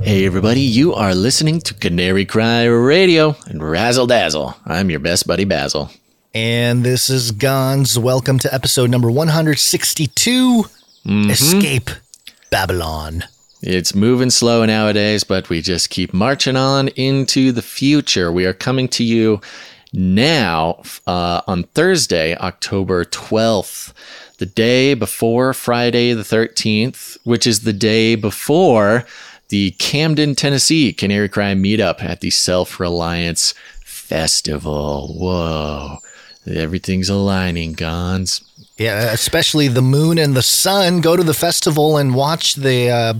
Hey everybody, you are listening to Canary Cry Radio and Razzle Dazzle. I'm your best buddy Basil. And this is Gonz. Welcome to episode number 162 Escape Babylon. It's moving slow nowadays, but we just keep marching on into the future. We are coming to you now uh, on Thursday, October 12th, the day before Friday the 13th, which is the day before the Camden, Tennessee Canary Cry meetup at the Self Reliance Festival. Whoa, everything's aligning, Gonz. Yeah, especially the moon and the sun. Go to the festival and watch the uh,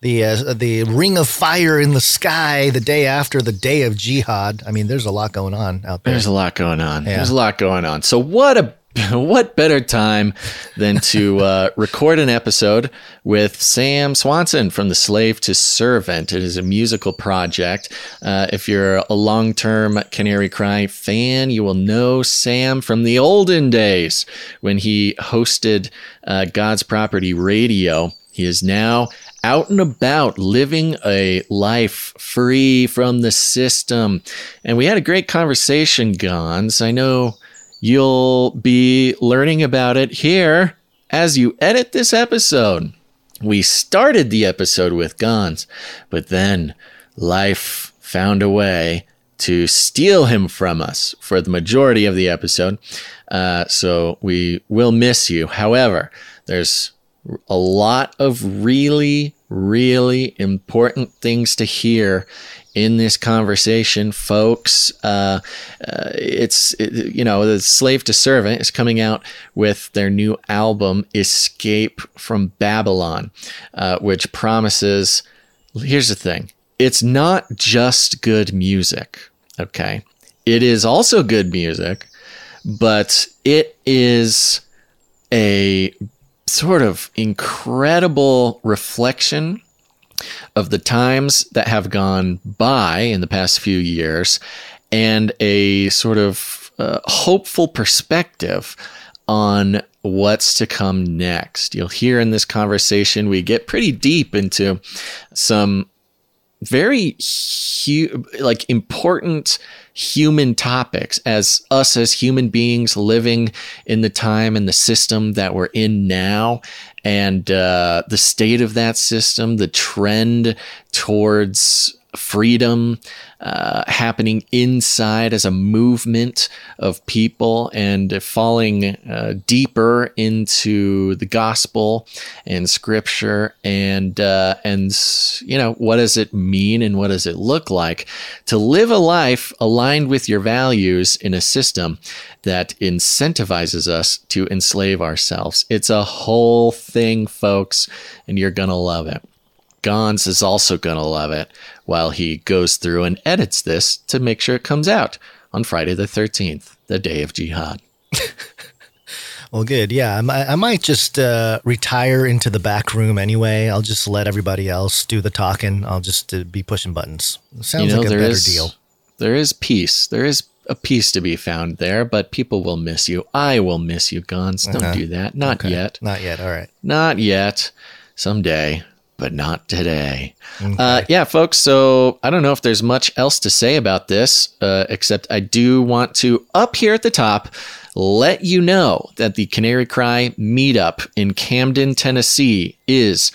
the uh, the ring of fire in the sky the day after the day of jihad. I mean, there's a lot going on out there. There's a lot going on. Yeah. There's a lot going on. So what a what better time than to uh, record an episode with Sam Swanson from The Slave Two Servant? It is a musical project. Uh, if you're a long term Canary Cry fan, you will know Sam from the olden days when he hosted uh, God's Property Radio. He is now out and about living a life free from the system. And we had a great conversation, Gonz. I know you'll be learning about it here as you edit this episode. We started the episode with Gonz, but then life found a way to steal him from us for the majority of the episode. Uh, so we will miss you. However, there's a lot of really, really important things to hear in this conversation, folks. Uh, uh, it's, it- you know, the Slave Two Servant is coming out with their new album, Escape from Babylon, uh, which promises. Here's the thing it's not just good music, okay? It is also good music, but it is a sort of incredible reflection of the times that have gone by in the past few years and a sort of uh, hopeful perspective on what's to come next. You'll hear in this conversation, we get pretty deep into some very hu- like important human topics as us as human beings living in the time and the system that we're in now. And uh, the state of that system the trend towards freedom uh, happening inside as a movement of people and falling uh, deeper into the gospel and scripture and uh, and you know what does it mean and what does it look like to live a life aligned with your values in a system that incentivizes us to enslave ourselves? It's a whole thing folks and you're gonna love it. Gonz is also going to love it while he goes through and edits this to make sure it comes out on Friday the 13th, the day of jihad. Well, good. Yeah, I, might- I might just uh, retire into the back room anyway. I'll just let everybody else do the talking. I'll just uh, be pushing buttons. Sounds like a there better is- deal. There is peace. There is a peace to be found there, but people will miss you. I will miss you, Gonz. Don't Uh-huh. do that. Not Okay. yet. Not yet. All right. Not yet. Someday, but not today. Okay. Uh, yeah, folks. So I don't know if there's much else to say about this, uh, except I do want to, up here at the top, let you know that the Canary Cry meetup in Camden, Tennessee is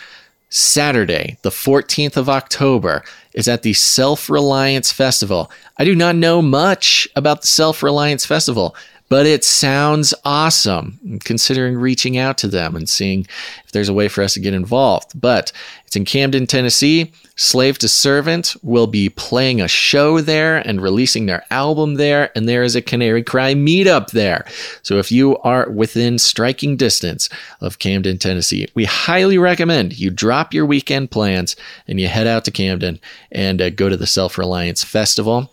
Saturday, the 14th of October, is at the Self Reliance Festival. I do not know much about the Self Reliance Festival, but it sounds awesome. Considering reaching out to them and seeing if there's a way for us to get involved. But it's in Camden, Tennessee. Slave Two Servant will be playing a show there and releasing their album there, and there is a Canary Cry meetup there. So if you are within striking distance of Camden, Tennessee, we highly recommend you drop your weekend plans and you head out to Camden and uh, go to the Self Reliance Festival.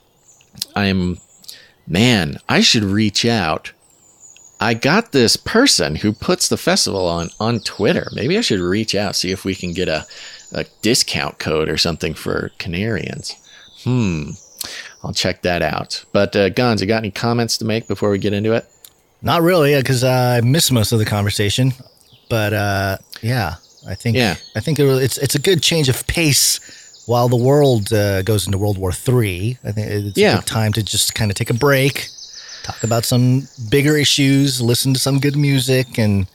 I'm, man, I should reach out. I got this person who puts the festival on on Twitter. Maybe I should reach out, see if we can get a, a discount code or something for Canarians. Hmm. I'll check that out. But uh, Gonz, you got any comments to make before we get into it? Not really, because I missed most of the conversation. But uh, yeah, I think Yeah. I think it, it's it's a good change of pace while the world uh, goes into World War III, I think it's Yeah. a good time to just kind of take a break, talk about some bigger issues, listen to some good music, and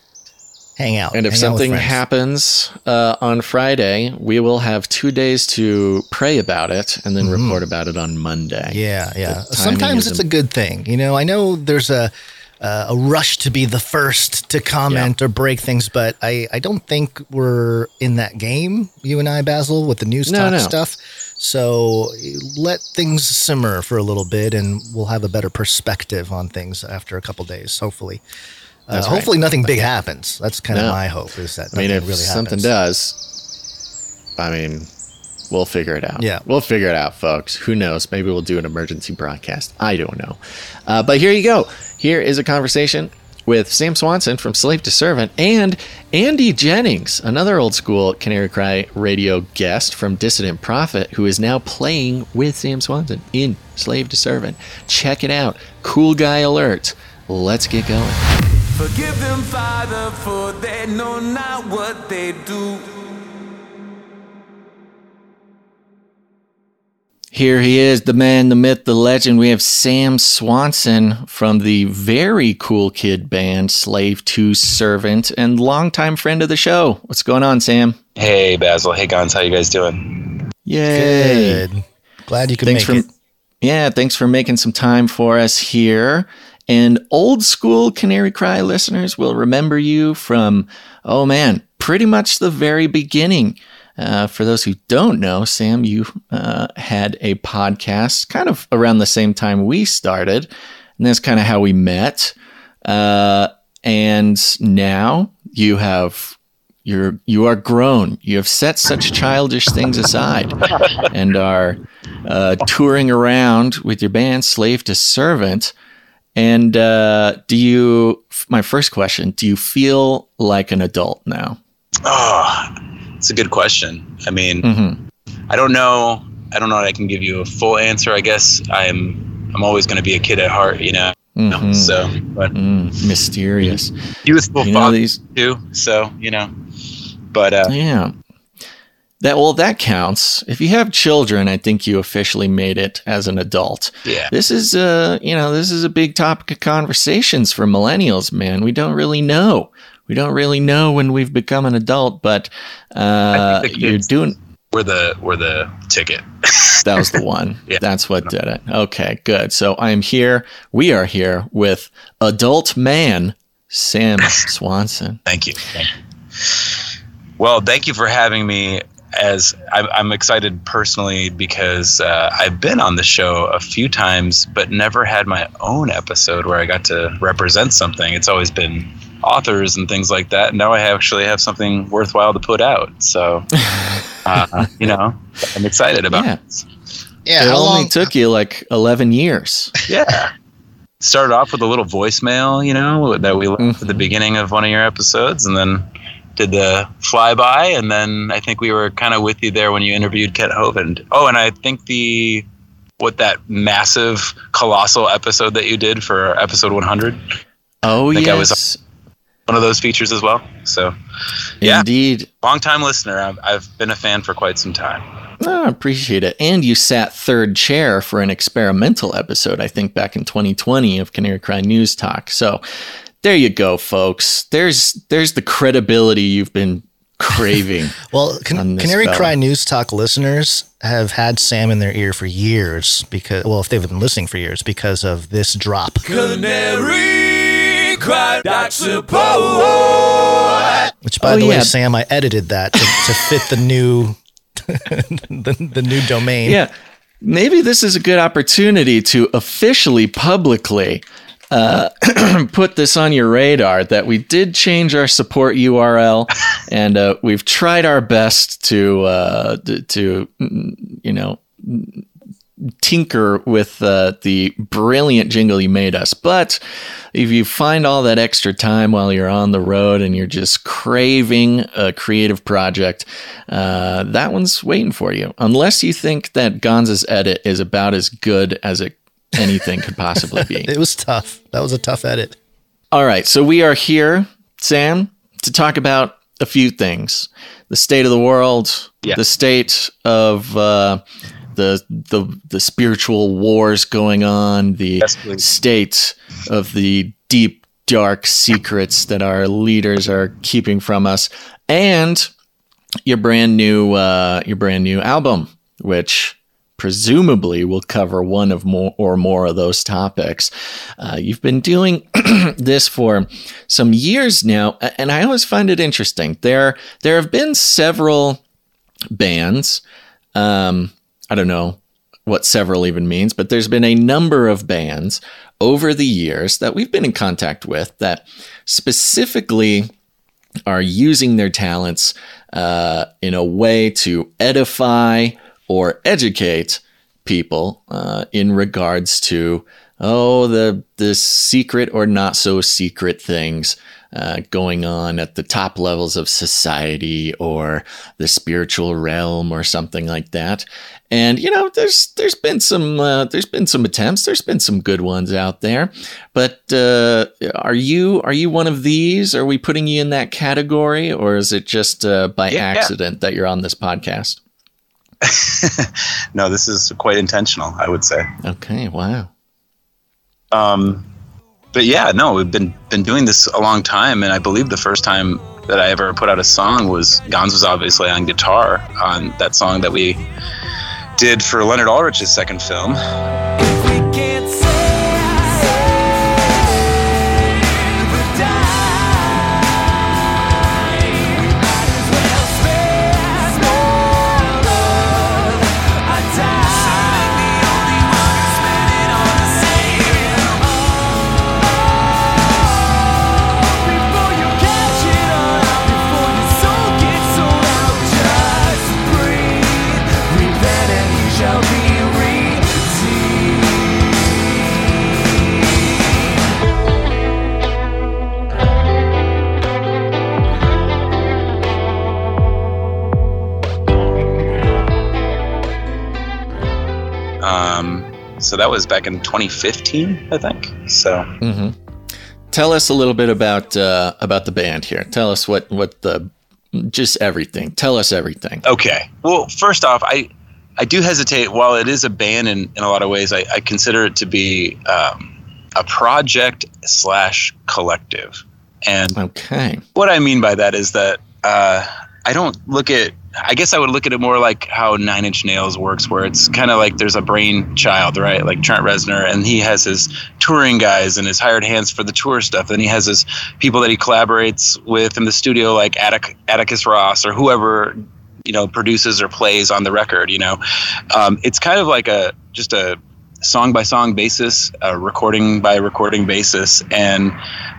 hang out. And if something happens uh, on Friday, we will have two days to pray about it and then report about it on Monday. Mm-hmm. Yeah, yeah. Sometimes it's a good thing. You know, I know there's a uh, a rush to be the first to comment or break things, but I, I don't think we're in that game, you and I, Basil, with the news No, talk no. stuff. So let things simmer for a little bit, and we'll have a better perspective on things after a couple days, hopefully. Uh, right. hopefully, nothing big happens. That's kind of my hope. Is that I mean, if really something happens. does, I mean, we'll figure it out. Yeah. We'll figure it out, folks. Who knows? Maybe we'll do an emergency broadcast. I don't know. Uh, but here you go. Here is a conversation with Sam Swanson from Slave Two Servant and Andy Jennings, another old school Canary Cry radio guest from Dissident Prophet, who is now playing with Sam Swanson in Slave Two Servant. Check it out. Cool guy alert. Let's get going. Forgive them, Father, for they know not what they do. Here he is, the man, the myth, the legend. We have Sam Swanson from the very cool kid band Slave Two Servant and longtime friend of the show. What's going on, Sam? Hey Basil, hey Gonz, how you guys doing? Yay. Good. Glad you could Thanks make for it. Yeah, thanks for making some time for us here. And old school Canary Cry listeners will remember you from, oh man, pretty much the very beginning. Uh, for those who don't know, Sam, you uh, had a podcast kind of around the same time we started. And that's kind of how we met. Uh, and now you have you're you are grown. You have set such childish things aside, and are uh, touring around with your band, Slave Two Servant. And uh, do you? My first question: Do you feel like an adult now? Oh, it's a good question. I mean, Mm-hmm. I don't know. I don't know that I can give you a full answer. I guess I'm I'm always going to be a kid at heart, you know. Mhm. So, but Mm, mysterious. youthful You father these. too. So you know, but uh, Yeah. That well, that counts. If you have children, I think you officially made it as an adult. yeah, This is uh, you know, this is a big topic of conversations for millennials, man. We don't really know. We don't really know when we've become an adult, but uh, I think the you're doing. we're the we're the ticket. That was the one. Yeah. That's what did it. Okay, good. So I am here. We are here with adult man Sam Swanson. Thank you. Thank you. Well, thank you for having me. As I'm, I'm excited personally because uh, I've been on the show a few times, but never had my own episode where I got to represent something. It's always been authors and things like that. Now I actually have something worthwhile to put out. So, uh, you know, I'm excited about Yeah. this. Yeah, it how only long? took you like 11 years. Yeah. Started off with a little voicemail, you know, that we left at the beginning of one of your episodes, and then did the flyby, and then I think we were kind of with you there when you interviewed Kent Hovind. Oh, and I think the what that massive, colossal episode that you did for episode 100, Oh, think yes. I was- one of those features as well. So, yeah. Indeed. long time listener. I've, I've been a fan for quite some time. Oh, I appreciate it. And you sat third chair for an experimental episode, I think, back in 2020 of Canary Cry News Talk. So there you go, folks. There's there's the credibility you've been craving. Well, Can- Canary fella. Cry News Talk listeners have had Sam in their ear for years because, well, if they've been listening for years because of this drop. Canary cry, that's support. Which, by Oh, the yeah. way, Sam, I edited that to, to fit the new, the, the new domain. yeah. Maybe this is a good opportunity to officially, publicly uh, put this on your radar that we did change our support URL and uh, we've tried our best to, uh, to, to, mm, you know, tinker with uh, the brilliant jingle you made us. But if you find all that extra time while you're on the road and you're just craving a creative project, uh, that one's waiting for you. Unless you think that Gonz's edit is about as good as it, anything could possibly be. It was tough. That was a tough edit. All right, so we are here, Sam, to talk about a few things the state of the world, Yeah. the state of uh, the the the spiritual wars going on, the Yes, state of the deep dark secrets that our leaders are keeping from us, and your brand new uh, your brand new album, which presumably will cover one of more or more of those topics. Uh, you've been doing this for some years now, and I always find it interesting. There there have been several bands. Um, I don't know what several even means, but there's been a number of bands over the years that we've been in contact with that specifically are using their talents uh, in a way to edify or educate people uh, in regards to oh the the secret or not so secret things uh, going on at the top levels of society or the spiritual realm or something like that. And you know, there's there's been some uh, there's been some attempts. There's been some good ones out there. But uh, are you are you one of these? Are we putting you in that category, or is it just uh, by Yeah, yeah. accident that you're on this podcast? no, this is quite intentional, I would say. Okay, wow. Um, but yeah, no, we've been been doing this a long time, and I believe the first time that I ever put out a song was Gonz was obviously on guitar on that song that we did for Leonard Ulrich's second film. So that was back in 2015, I think. So hmm Tell us a little bit about uh, about the band here. Tell us what what the just everything. Tell us everything. Okay. Well, first off, I I do hesitate. While it is a band in, in a lot of ways, I, I consider it to be um, a project slash collective. And Okay. what I mean by that is that uh, I don't look at. I guess I would look at it more like how Nine Inch Nails works, where it's kind of like there's a brain child, right? Like Trent Reznor, and he has his touring guys and his hired hands for the tour stuff. Then he has his people that he collaborates with in the studio, like Attic, Atticus Ross or whoever you know produces or plays on the record. You know, um, it's kind of like a just a song by song basis, a recording by recording basis, and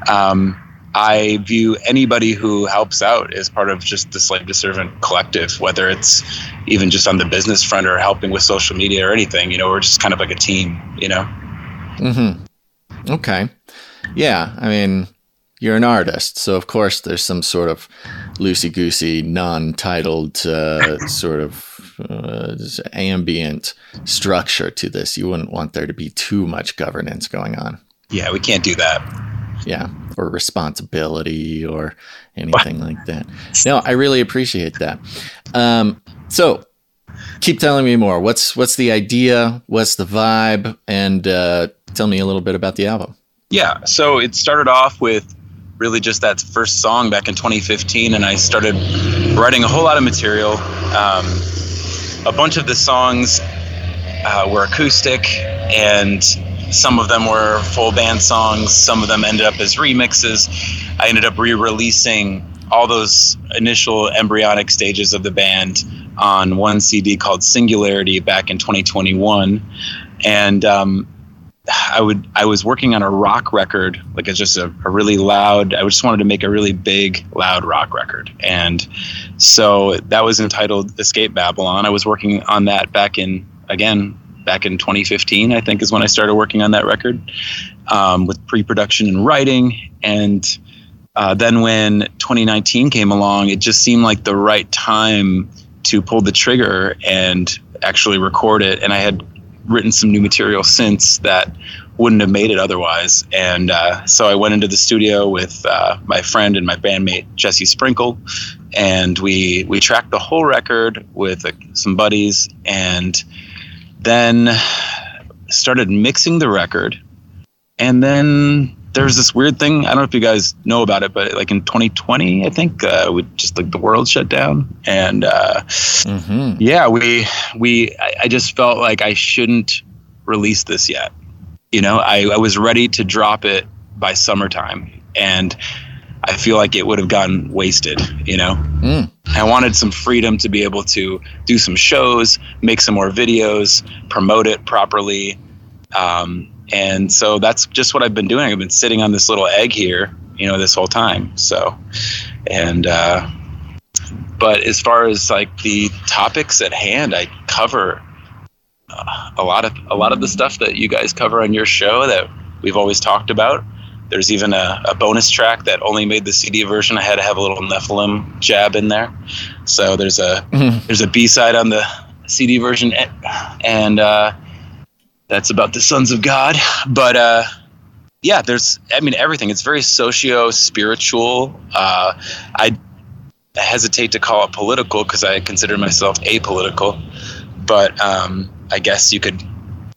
um, I view anybody who helps out as part of just the slave to servant collective, whether it's even just on the business front or helping with social media or anything. You know, we're just kind of like a team. You know. Mm-hmm. Okay. Yeah. I mean, you're an artist, so of course there's some sort of loosey goosey, non titled uh, sort of uh, ambient structure to this. You wouldn't want there to be too much governance going on. Yeah, we can't do that. Yeah. Or responsibility or anything like that. No, I really appreciate that. Um, so keep telling me more. What's what's the idea? What's the vibe? And uh, tell me a little bit about the album. Yeah, so it started off with really just that first song back in 2015, and I started writing a whole lot of material. Um, a bunch of the songs uh, were acoustic, and some of them were full band songs. Some of them ended up as remixes. I ended up re-releasing all those initial embryonic stages of the band on one CD called Singularity back in 2021, and um, I would I was working on a rock record, like it's just a, a really loud. I just wanted to make a really big, loud rock record, and so that was entitled "Escape Babylon." I was working on that back in again back in 2015. I think is when I started working on that record um, with pre-production and writing, and uh, then when 2019 came along, it just seemed like the right time to pull the trigger and actually record it. And I had written some new material since that wouldn't have made it otherwise. And uh, so I went into the studio with uh, my friend and my bandmate Jesse Sprinkle, and we we tracked the whole record with uh, some buddies, and then started mixing the record. And then there's this weird thing. I don't know if you guys know about it, but like in 2020, I think uh, we just like the world shut down, and uh, Mm-hmm. yeah, we we I, I just felt like I shouldn't release this yet. You know, I, I was ready to drop it by summertime, and I feel like it would have gotten wasted. You know, Mm. I wanted some freedom to be able to do some shows, make some more videos, promote it properly. Um, and so that's just what I've been doing. I've been sitting on this little egg here, you know, this whole time. So, and, uh, but as far as like the topics at hand, I cover uh, a lot of a lot of the stuff that you guys cover on your show that we've always talked about. There's even a, a bonus track that only made the CD version. I had to have a little Nephilim jab in there. So there's a Mhm. there's a B side on the CD version, and uh, that's about the sons of God. But uh, yeah, there's I mean everything. It's very socio spiritual. Uh, I hesitate to call it political because I consider myself apolitical, but um, I guess you could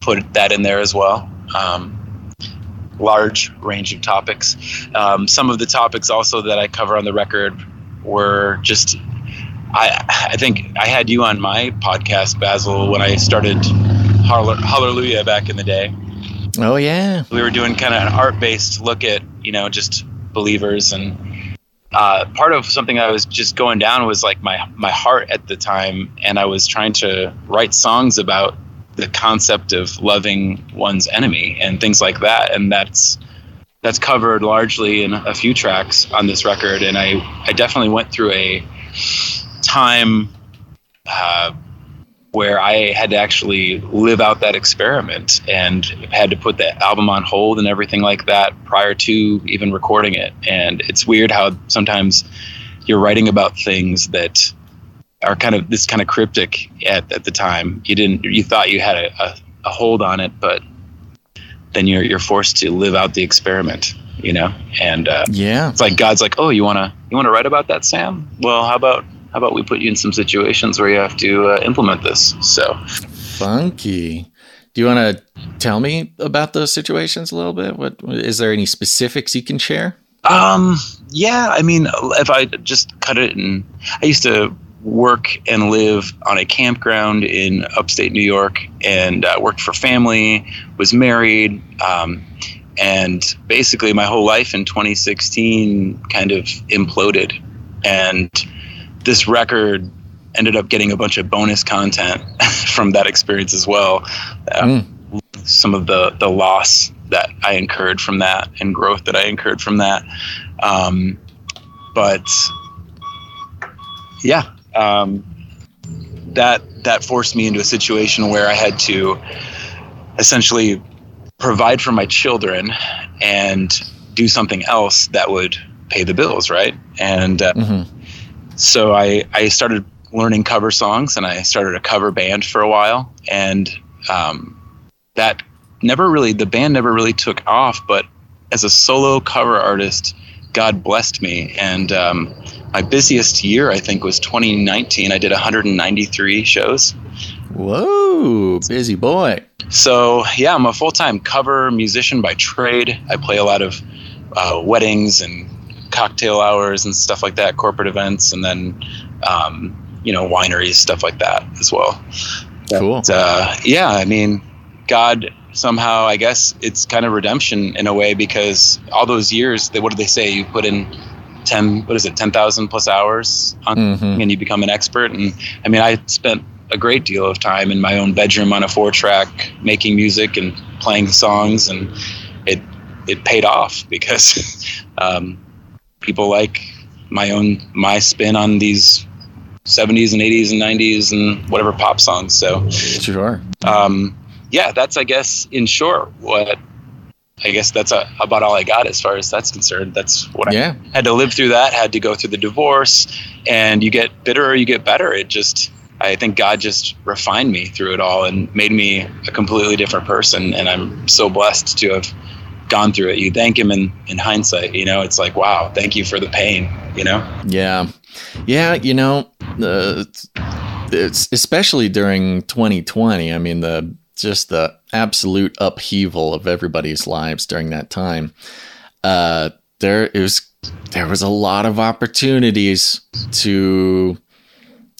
put that in there as well. Um, large range of topics. Um, some of the topics also that I cover on the record were just. I I think I had you on my podcast, Basil, when I started Hall- Hallelujah back in the day Oh yeah. we were doing kind of an art based look at you know just believers and uh, part of something I was just going down was like my my heart at the time, and I was trying to write songs about the concept of loving one's enemy and things like that, and that's that's covered largely in a few tracks on this record, and I I definitely went through a time. Uh, where I had to actually live out that experiment and had to put the album on hold and everything like that prior to even recording it. And it's weird how sometimes you're writing about things that are kind of this kind of cryptic at, at the time. You didn't, you thought you had a, a, a hold on it, but then you're, you're forced to live out the experiment, you know? And, uh, Yeah. it's like God's like, oh, you wanna you wanna write about that, Sam? Well, how about how about we put you in some situations where you have to uh, implement this? So Funky. Do you want to tell me about those situations a little bit? What is there any specifics you can share? Um, yeah, I mean, if I just cut it and I used to work and live on a campground in upstate New York and uh, worked for family, was married, um, and basically my whole life in 2016 kind of imploded. And this record ended up getting a bunch of bonus content from that experience as well. Uh, Some of the, the loss that I incurred from that and growth that I incurred from that. Um, but yeah, um, that that forced me into a situation where I had to essentially provide for my children and do something else that would pay the bills, right? And uh, Mhm. so I I started learning cover songs and I started a cover band for a while and um, that never really the band never really took off but as a solo cover artist God blessed me and um, my busiest year I think was 2019 I did 193 shows Whoa, busy boy. so yeah, I'm a full-time cover musician by trade. I play a lot of uh, weddings and cocktail hours and stuff like that, corporate events, and then um, you know wineries, stuff like that as well. Cool. But, uh, yeah, I mean, God somehow, I guess it's kind of redemption in a way because all those years, they, what did they say? You put in ten, what is it, ten thousand plus hours on Mhm. and you become an expert. And I mean, I spent a great deal of time in my own bedroom on a four track making music and playing songs, and it it paid off because um, people like my own my spin on these 70s and 80s and 90s and whatever pop songs. So Sure. um, yeah, that's I guess in short what. I guess that's uh about all I got as far as that's concerned. That's what I had to live through that, had to go through the divorce, and you get bitter or you get better. It just, I think God just refined me through it all and made me a completely different person. And I'm so blessed to have gone through it. You thank Him in, in hindsight. You know, it's like, wow, thank you for the pain. You know? Yeah. Yeah. You know, uh, it's especially during 2020. I mean, the just the absolute upheaval of everybody's lives during that time. Uh, there was there was a lot of opportunities to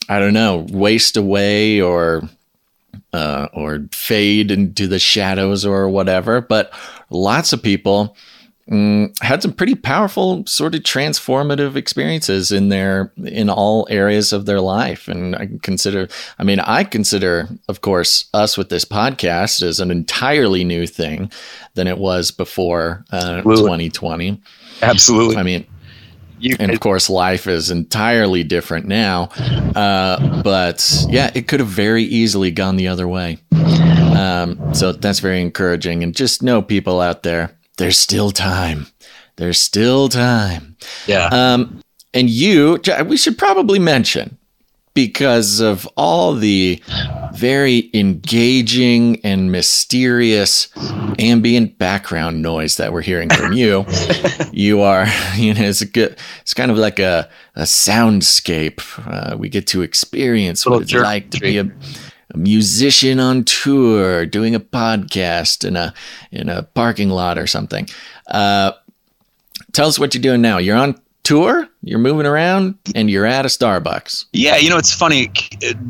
I don't know waste away or uh, or fade into the shadows or whatever. But lots of people mm, had some pretty powerful, sort of transformative experiences in their in all areas of their life. And I consider, I mean, I consider, of course, us with this podcast as an entirely new thing than it was before uh, 2020. Absolutely. I mean, You, and of course, life is entirely different now. Uh, but yeah, it could have very easily gone the other way. Um, so that's very encouraging. And just know, people out there, there's still time. There's still time. yeah. Um, and you, we should probably mention because of all the very engaging and mysterious ambient background noise that we're hearing from you. you are, you know, it's a good, it's kind of like a, a soundscape. Uh, we get to experience what it's like to be a, a musician on tour, doing a podcast in a in a parking lot or something. Uh, tell us what you're doing now. You're on tour, you're moving around, and you're at a Starbucks. Yeah, you know, it's funny.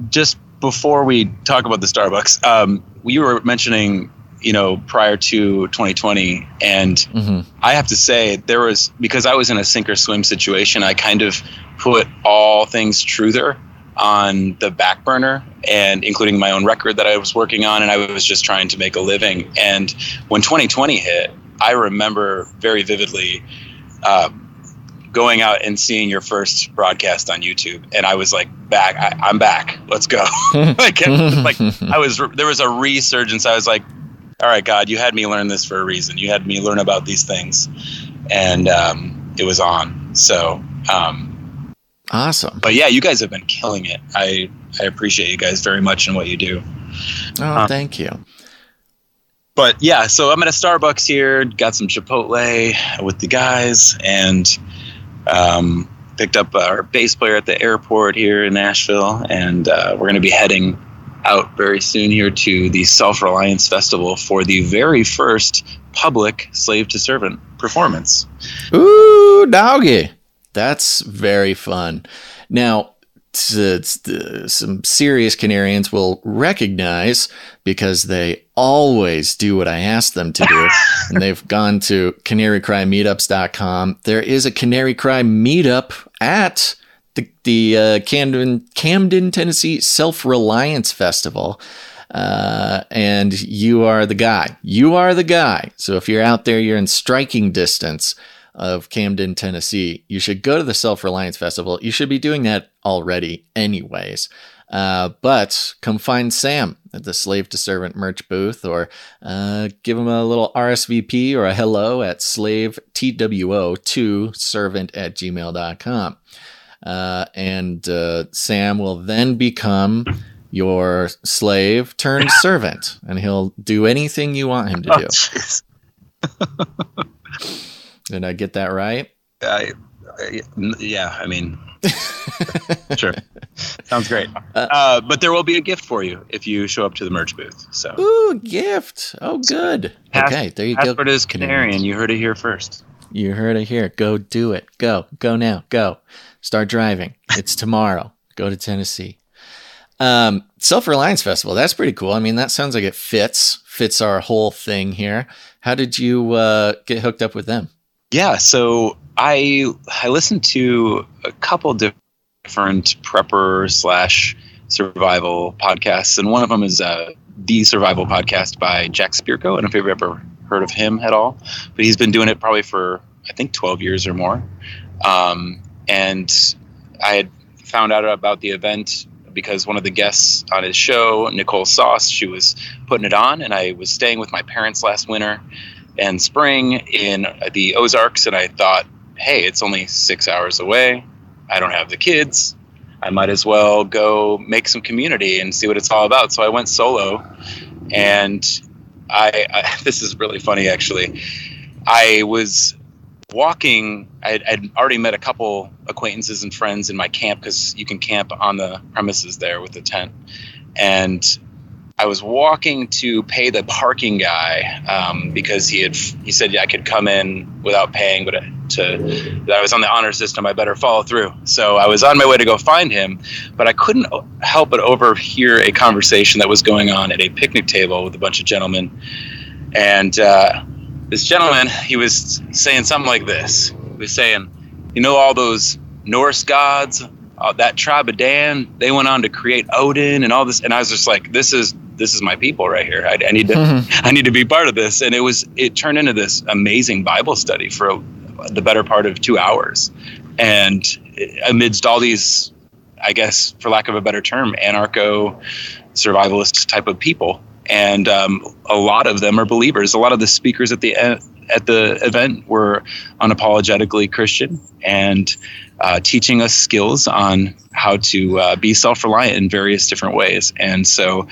Just before we talk about the Starbucks, um, we were mentioning, you know, prior to 2020, and hmm I have to say there was because I was in a sink or swim situation. I kind of put all things truther on the back burner, and including my own record that I was working on, and I was just trying to make a living. And when 2020 hit, I remember very vividly. Uh, going out and seeing your first broadcast on YouTube, and I was like, "Back, I, I'm back. Let's go!" like, like I was. There was a resurgence. I was like, "All right, God, you had me learn this for a reason. You had me learn about these things," and um, it was on. So, um, Awesome. but yeah, you guys have been killing it. I I appreciate you guys very much and what you do. Oh, Uh, thank you. but yeah, so I'm at a Starbucks here, got some Chipotle with the guys, and um, picked up our bass player at the airport here in Nashville, and uh, we're going to be heading out very soon here to the Self Reliance Festival for the very first public slave to servant performance. Ooh, doggy. That's very fun. Now, some serious Canarians will recognize because they always do what I ask them to do. and they've gone to canarycrymeetups.com. There is a Canary Cry meetup at the, the uh, Camden, Camden, Tennessee Self Reliance Festival. Uh, and you are the guy. You are the guy. So if you're out there, you're in striking distance of Camden, Tennessee, you should go to the Self Reliance Festival. You should be doing that already, anyways. Uh, but come find Sam at the Slave Two Servant merch booth or uh, give him a little RSVP or a hello at slave TWO2 servant at gmail.com. Uh, and uh, Sam will then become your slave turned servant, and he'll do anything you want him to do. jeez. Did I get that right? I, I- yeah, I mean, sure. Sounds great. Uh, but there will be a gift for you if you show up to the merch booth. So, Ooh, gift. Oh, good. Pass- okay, there you go. password is Canarian. You heard it here first. You heard it here. Go do it. Go. Go now. Go. Start driving. It's tomorrow. Go to Tennessee. Um, Self Reliance Festival. That's pretty cool. I mean, that sounds like it fits fits our whole thing here. How did you uh, get hooked up with them? Yeah, so I I listened to a couple different prepper slash survival podcasts, and one of them is uh, the Survival Podcast by Jack Spirko. I don't know if you've ever heard of him at all, but he's been doing it probably for I think 12 years or more. Um, and I had found out about the event because one of the guests on his show, Nicole Sauce, she was putting it on, and I was staying with my parents last winter and spring in the Ozarks, and I thought, hey, it's only six hours away. I don't have the kids. I might as well go make some community and see what it's all about. So I went solo, and I, I this is really funny actually. I was walking. I'd, I'd already met a couple acquaintances and friends in my camp because you can camp on the premises there with the tent, and I was walking to pay the parking guy um, because he had he said yeah, I could come in without paying, but to that I was on the honor system, I better follow through. So I was on my way to go find him, but I couldn't help but overhear a conversation that was going on at a picnic table with a bunch of gentlemen, and uh, this gentleman he was saying something like this. He was saying, "You know all those Norse gods." Uh, that tribe of Dan, they went on to create Odin and all this, and I was just like, "This is this is my people right here. I, I need to I need to be part of this." And it was it turned into this amazing Bible study for the better part of two hours, and amidst all these, I guess, for lack of a better term, anarcho survivalist type of people, and um, a lot of them are believers. A lot of the speakers at the at the event were unapologetically Christian and uh, teaching us skills on how to uh, be self-reliant in various different ways. And so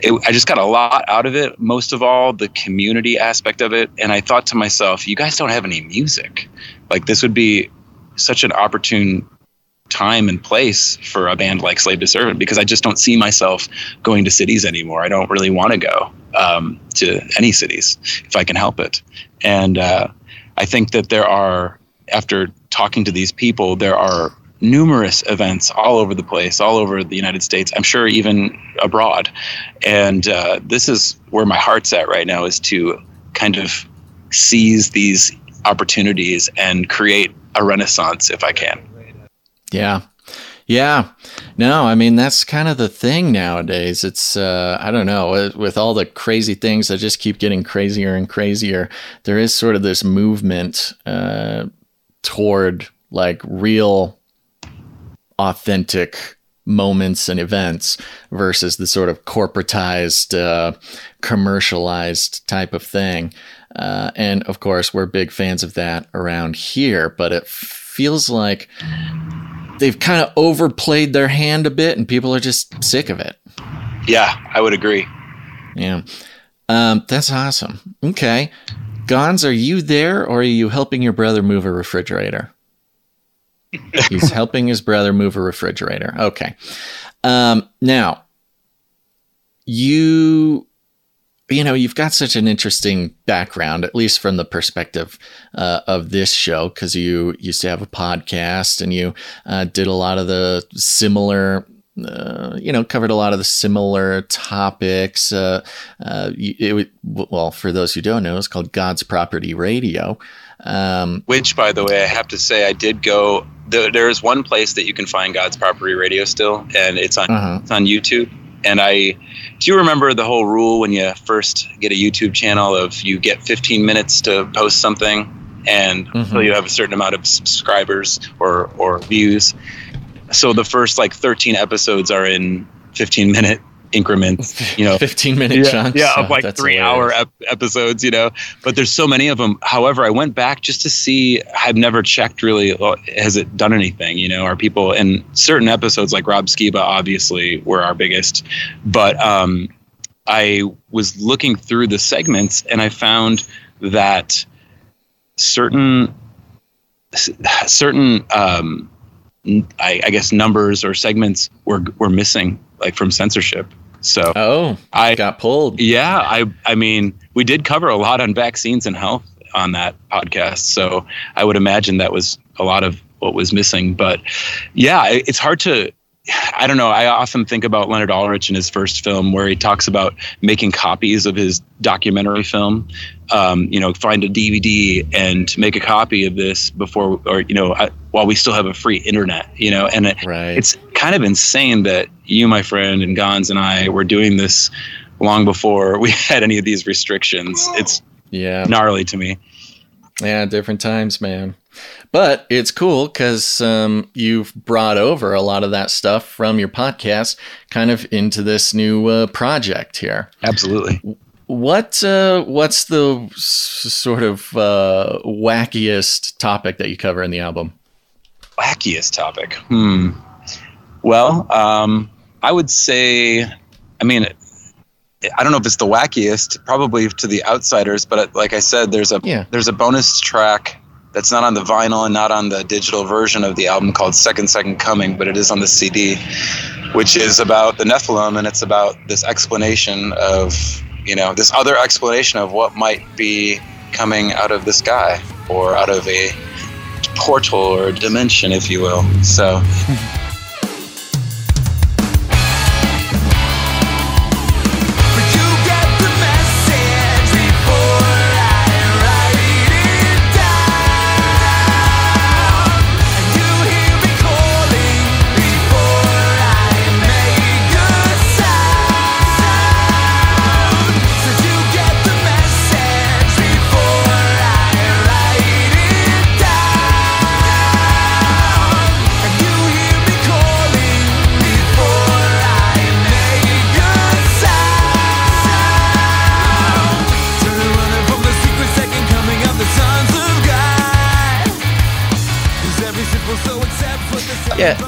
it, I just got a lot out of it. Most of all, the community aspect of it. And I thought to myself, you guys don't have any music. Like this would be such an opportune time and place for a band like Slave Two Servant because I just don't see myself going to cities anymore. I don't really want to go um, to any cities if I can help it. And uh, I think that there are, after talking to these people, there are numerous events all over the place, all over the United States. I'm sure even abroad. And uh, this is where my heart's at right now is to kind of seize these opportunities and create a renaissance if I can. Yeah. Yeah. No, I mean that's kind of the thing nowadays. It's uh I don't know, with, all the crazy things that just keep getting crazier and crazier, there is sort of this movement uh toward like real authentic moments and events versus the sort of corporatized uh commercialized type of thing. Uh, and of course, we're big fans of that around here, but it feels like they've kind of overplayed their hand a bit and people are just sick of it. Yeah, I would agree. Yeah. Um, that's awesome. Okay. Gonz, are you there or are you helping your brother move a refrigerator? He's helping his brother move a refrigerator. Okay. Um, now, you you know you've got such an interesting background at least from the perspective uh, of this show because you used to have a podcast and you uh, did a lot of the similar uh, you know covered a lot of the similar topics uh, uh, it, well for those who don't know it's called god's property radio um, Which, by the way, I have to say, I did go. There, there is one place that you can find God's Property Radio still, and it's on Uh-huh. it's on YouTube. And I, do you remember the whole rule when you first get a YouTube channel of you get 15 minutes to post something, and until Mhm. you have a certain amount of subscribers or or views. So the first like 13 episodes are in 15 minute increments. You know, 15 minute yeah, chunks yeah, Oh, of like that's three hilarious. hour ep- episodes, you know. But there's so many of them. However, I went back just to see. I've never checked really. well, Has it done anything? You know, are people in certain episodes like Rob Skiba obviously were our biggest, but um, I was looking through the segments and I found that certain certain um, I, I guess numbers or segments were were missing like from censorship. So oh I got pulled yeah, I I mean, we did cover a lot on vaccines and health on that podcast, so I would imagine that was a lot of what was missing. But yeah, it's hard to. I don't know. I often think about Leonard Ulrich in his first film, where he talks about making copies of his documentary film. Um, you know, find a DVD and make a copy of this before, or you know, I, while we still have a free internet. You know, and it, right it's kind of insane that you, my friend, and Gonz and I were doing this long before we had any of these restrictions. It's yeah gnarly to me. Yeah, different times, man. But it's cool because um, you've brought over a lot of that stuff from your podcast kind of into this new uh, project here. Absolutely. What uh, what's the s- sort of uh, wackiest topic that you cover in the album? Wackiest topic. Hmm. Well, um, I would say, I mean, I don't know if it's the wackiest, probably to the outsiders, but like I said, there's a Yeah. there's a bonus track that's not on the vinyl and not on the digital version of the album called Second Second Coming, but it is on the CD, which is about the Nephilim and it's about this explanation of you know this other explanation of what might be coming out of the sky or out of a portal or dimension, if you will. So.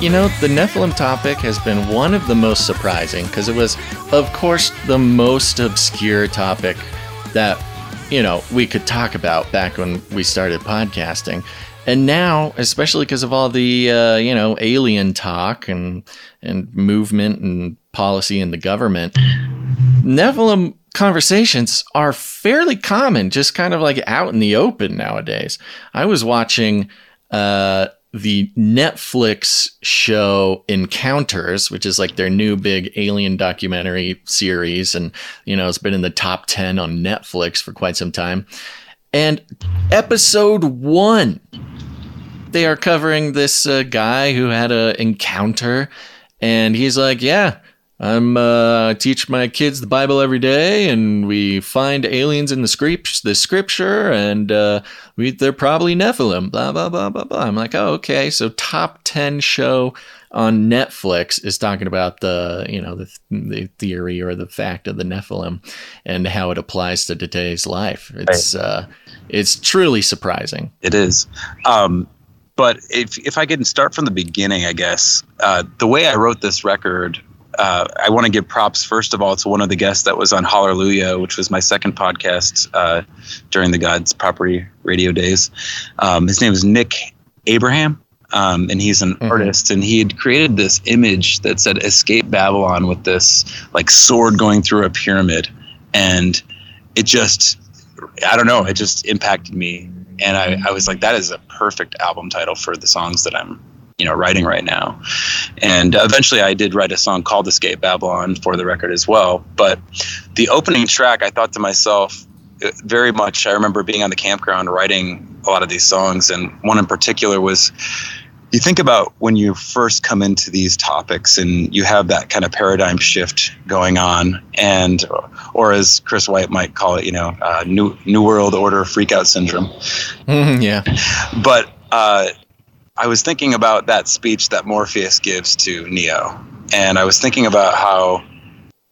You know, the Nephilim topic has been one of the most surprising because it was, of course, the most obscure topic that, you know, we could talk about back when we started podcasting. And now, especially because of all the, uh, you know, alien talk and, and movement and policy in the government, Nephilim conversations are fairly common, just kind of like out in the open nowadays. I was watching uh, the Netflix show Encounters, which is like their new big alien documentary series. And, you know, it's been in the top 10 on Netflix for quite some time. And episode one, they are covering this uh, guy who had an encounter. And he's like, yeah, I'm uh, I teach my kids the Bible every day, and we find aliens in the script, the scripture, and uh, we they're probably Nephilim. Blah blah blah blah blah. I'm like, oh okay. So top ten show on Netflix is talking about the you know the the theory or the fact of the Nephilim and how it applies to today's life. It's uh, it's truly surprising. It is. Um, but if if I can start from the beginning, I guess uh, the way I wrote this record, uh, I want to give props first of all to one of the guests that was on Hallelujah, which was my second podcast uh, during the God's Property Radio days. Um, his name is Nick Abraham. Um, and he's an artist, and he had created this image that said "Escape Babylon" with this like sword going through a pyramid, and it just I don't know. It just impacted me, and I, I was like, that is a perfect album title for the songs that I'm, you know, writing right now. And eventually, I did write a song called "Escape Babylon" for the record as well. But the opening track, I thought to myself, uh, very much. I remember being on the campground writing a lot of these songs, and one in particular was you think about when you first come into these topics and you have that kind of paradigm shift going on and or as chris white might call it you know uh, new new world order freakout syndrome yeah. but uh, i was thinking about that speech that morpheus gives to neo and i was thinking about how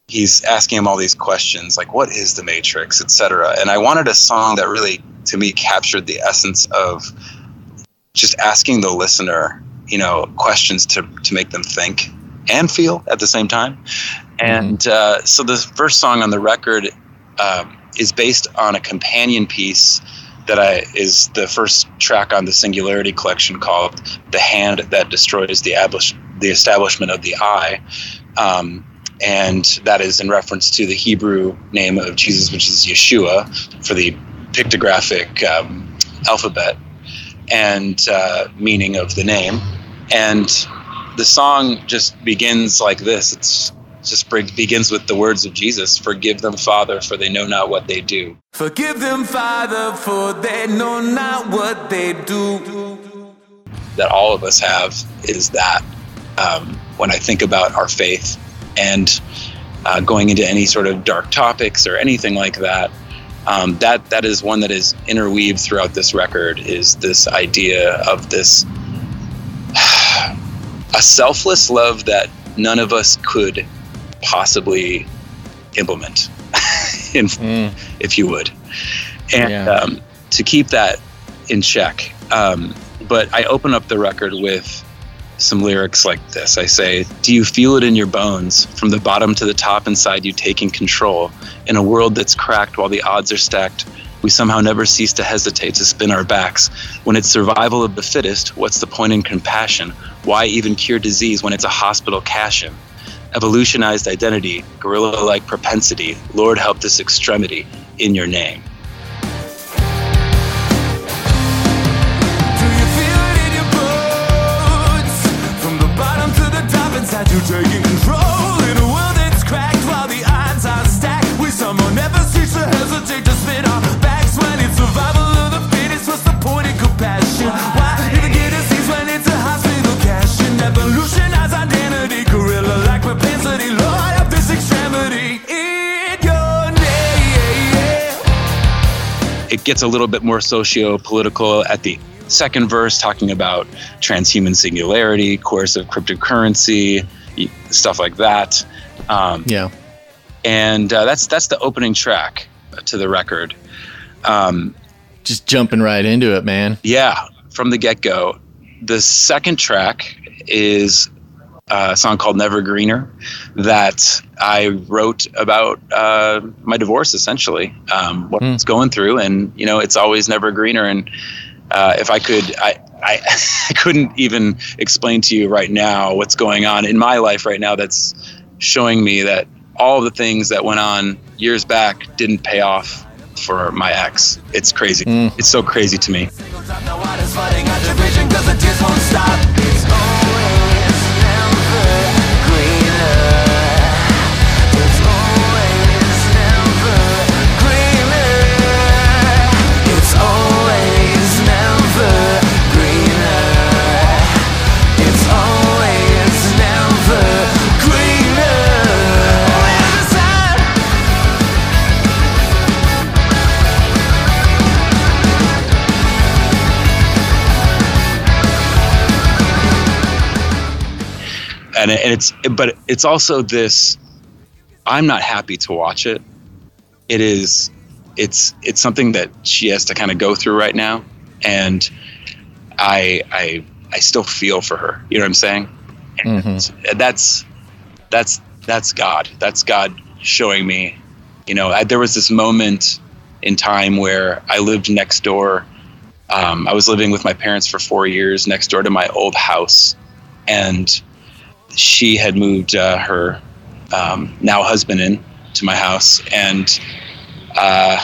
he's asking him all these questions like what is the matrix? etc and i wanted a song that really to me captured the essence of just asking the listener, you know, questions to to make them think and feel at the same time. And uh, so the first song on the record um, is based on a companion piece that I is the first track on the Singularity collection called "The Hand That Destroys the, Ablish- the Establishment of the Eye." Um, and that is in reference to the Hebrew name of Jesus, which is Yeshua, for the pictographic um, alphabet and uh, meaning of the name. And the song just begins like this. It's just beg- begins with the words of Jesus: "Forgive them, Father, for they know not what they do." Forgive them, Father, for they know not what they do. That all of us have is that. Um, when I think about our faith and uh, going into any sort of dark topics or anything like that, um, that that is one that is interweaved throughout this record. Is this idea of this a selfless love that none of us could possibly implement, in, Mm. if you would, and Yeah. um, to keep that in check. Um, but I open up the record with some lyrics like this. I say, Do you feel it in your bones, from the bottom to the top inside you taking control? In a world that's cracked while the odds are stacked, we somehow never cease to hesitate to spin our backs. When it's survival of the fittest, what's the point in compassion? Why even cure disease when it's a hospital cash in? Evolutionized identity, gorilla like propensity, Lord help this extremity in your name. It gets a little bit more socio-political at the second verse talking about transhuman singularity course of cryptocurrency stuff like that um, Yeah. and uh, that's that's the opening track to the record um, Just jumping right into it, man. yeah from the get-go the second track is a song called never greener that i wrote about uh, my divorce essentially um, what Hmm. it's going through. And you know it's always never greener and uh, if i could I, I i couldn't even explain to you right now what's going on in my life right now that's showing me that all the things that went on years back didn't pay off for my ex. It's crazy. Hmm. it's so crazy to me and, and it's but it's also this i'm not happy to watch it. It is it's it's something that she has to kind of go through right now and i i i still feel for her you know what i'm saying? And that's that's that's god. That's god showing me you know I, there was this moment in time where i lived next door um, i was living with my parents for four years next door to my old house and she had moved uh, her um, now husband in to my house, and uh,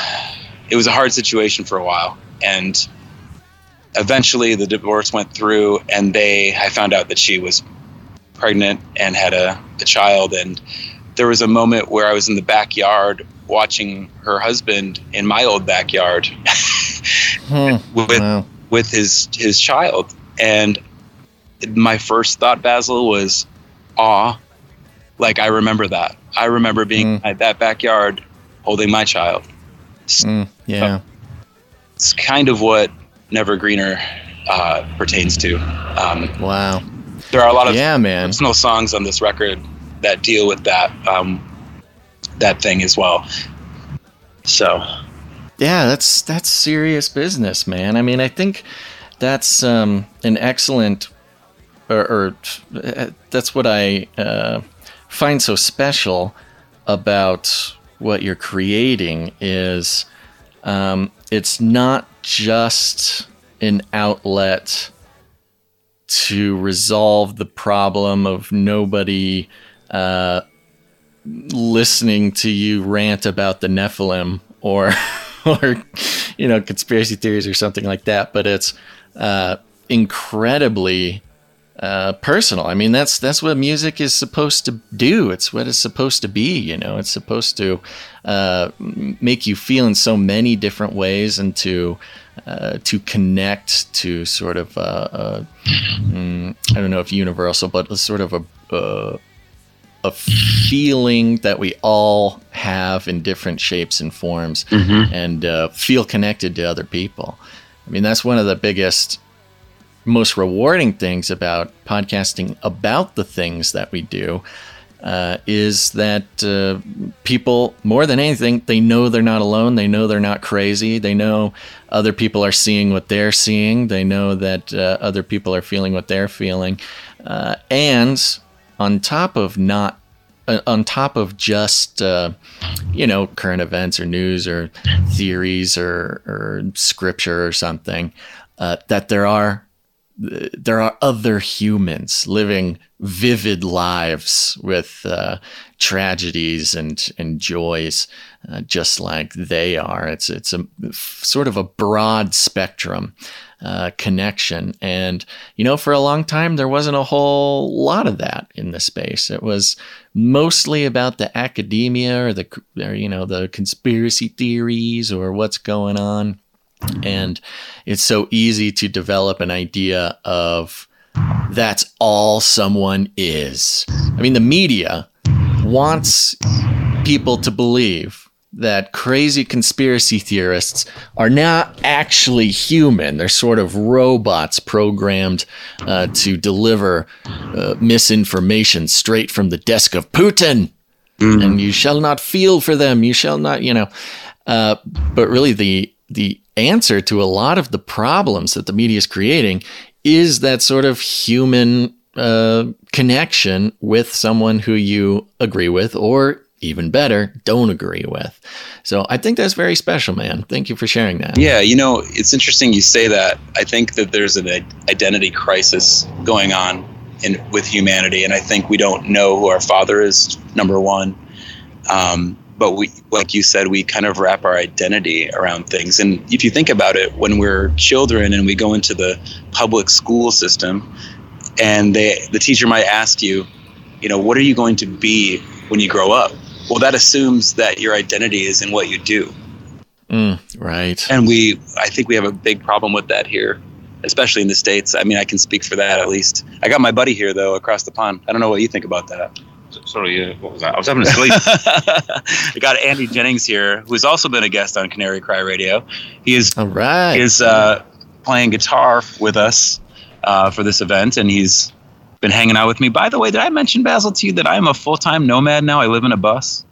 it was a hard situation for a while. And eventually, the divorce went through, and they I found out that she was pregnant and had a, a child. And there was a moment where I was in the backyard watching her husband in my old backyard Hmm. with Wow. with his his child and my first thought basil was awe like i remember that i remember being Mm. at that backyard holding my child Mm, yeah. it's kind of what never greener uh, pertains to um, Wow. there are a lot of Yeah, man. personal songs on this record that deal with that um, that thing as well so Yeah, that's that's serious business, man. I mean, I think that's um, an excellent, or, or uh, that's what I uh, find so special about what you're creating is um, it's not just an outlet to resolve the problem of nobody uh, listening to you rant about the Nephilim or or you know conspiracy theories or something like that, but it's uh, incredibly uh, personal. I mean, that's that's what music is supposed to do. It's what it's supposed to be. You know, it's supposed to uh, make you feel in so many different ways and to uh, to connect to sort of uh, uh, mm, I don't know if universal, but sort of a uh, a feeling that we all have in different shapes and forms and uh, feel connected to other people. I mean, that's one of the biggest, most rewarding things about podcasting about the things that we do uh, is that uh, people, more than anything, they know they're not alone. They know they're not crazy. They know other people are seeing what they're seeing. They know that uh, other people are feeling what they're feeling. uh, and on top of not uh, on top of just uh, you know current events or news or theories or, or scripture or something uh, that there are there are other humans living vivid lives with uh, tragedies and and joys, uh, just like they are. It's it's a sort of a broad spectrum uh, connection, and you know, for a long time there wasn't a whole lot of that in the space. It was mostly about the academia or the or, you know the conspiracy theories or what's going on and it's so easy to develop an idea of that's all someone is. I mean, the media wants people to believe that crazy conspiracy theorists are not actually human. They're sort of robots programmed uh, to deliver uh, misinformation straight from the desk of Putin. Mm. And you shall not feel for them. You shall not, you know. Uh, but really, the the answer to a lot of the problems that the media is creating is that sort of human uh, connection with someone who you agree with, or even better, don't agree with. So I think that's very special, man. Thank you for sharing that. Yeah, you know, it's interesting you say that. I think that there's an identity crisis going on in with humanity, and I think we don't know who our father is. Number one. Um, but we like you said we kind of wrap our identity around things. And if you think about it when we're children and we go into the public school system and they the teacher might ask you you know what are you going to be when you grow up? Well that assumes that your identity is in what you do. Mm, right. And we i think we have a big problem with that here especially in the states. I mean i can speak for that at least. I got my buddy here though across the pond. I don't know what you think about that sorry, uh, what was that? I was having a sleep. we got Andy Jennings here, who's also been a guest on Canary Cry Radio. He is all right. Is uh, playing guitar with us uh, for this event, and he's been hanging out with me. By the way, did I mention Basil to you that I am a full time nomad now? I live in a bus.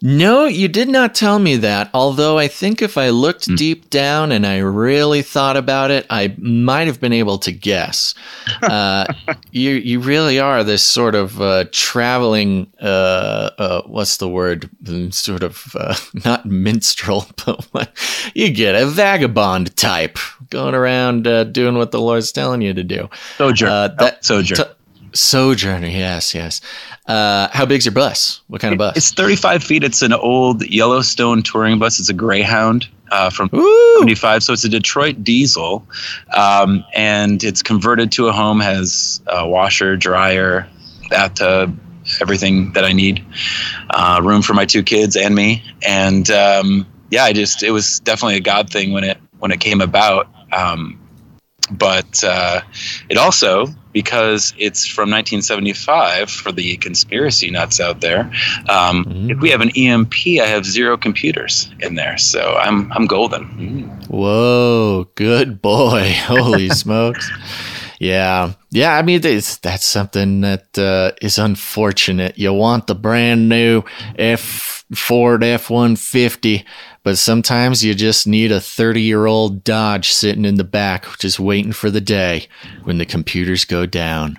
No, you did not tell me that. Although I think if I looked mm. deep down and I really thought about it, I might have been able to guess. Uh, you you really are this sort of uh, traveling. Uh, uh what's the word? Sort of uh, not minstrel, but what, you get a vagabond type going around uh, doing what the Lord's telling you to do. Sojourner. that oh, sojourner. T- Sojourner, yes, yes. Uh, how big's your bus? What kind of bus? It's 35 feet. It's an old Yellowstone touring bus. It's a Greyhound uh, from Ooh. 75. So it's a Detroit diesel, um, and it's converted to a home. Has a washer, dryer, bathtub, everything that I need. Uh, room for my two kids and me. And um, yeah, I just it was definitely a God thing when it when it came about. Um, but uh, it also because it's from 1975 for the conspiracy nuts out there. Um, mm. If we have an EMP, I have zero computers in there, so I'm I'm golden. Mm. Whoa, good boy! Holy smokes! Yeah, yeah. I mean, that's something that uh, is unfortunate. You want the brand new F Ford F one fifty but sometimes you just need a 30 year old Dodge sitting in the back, just waiting for the day when the computers go down.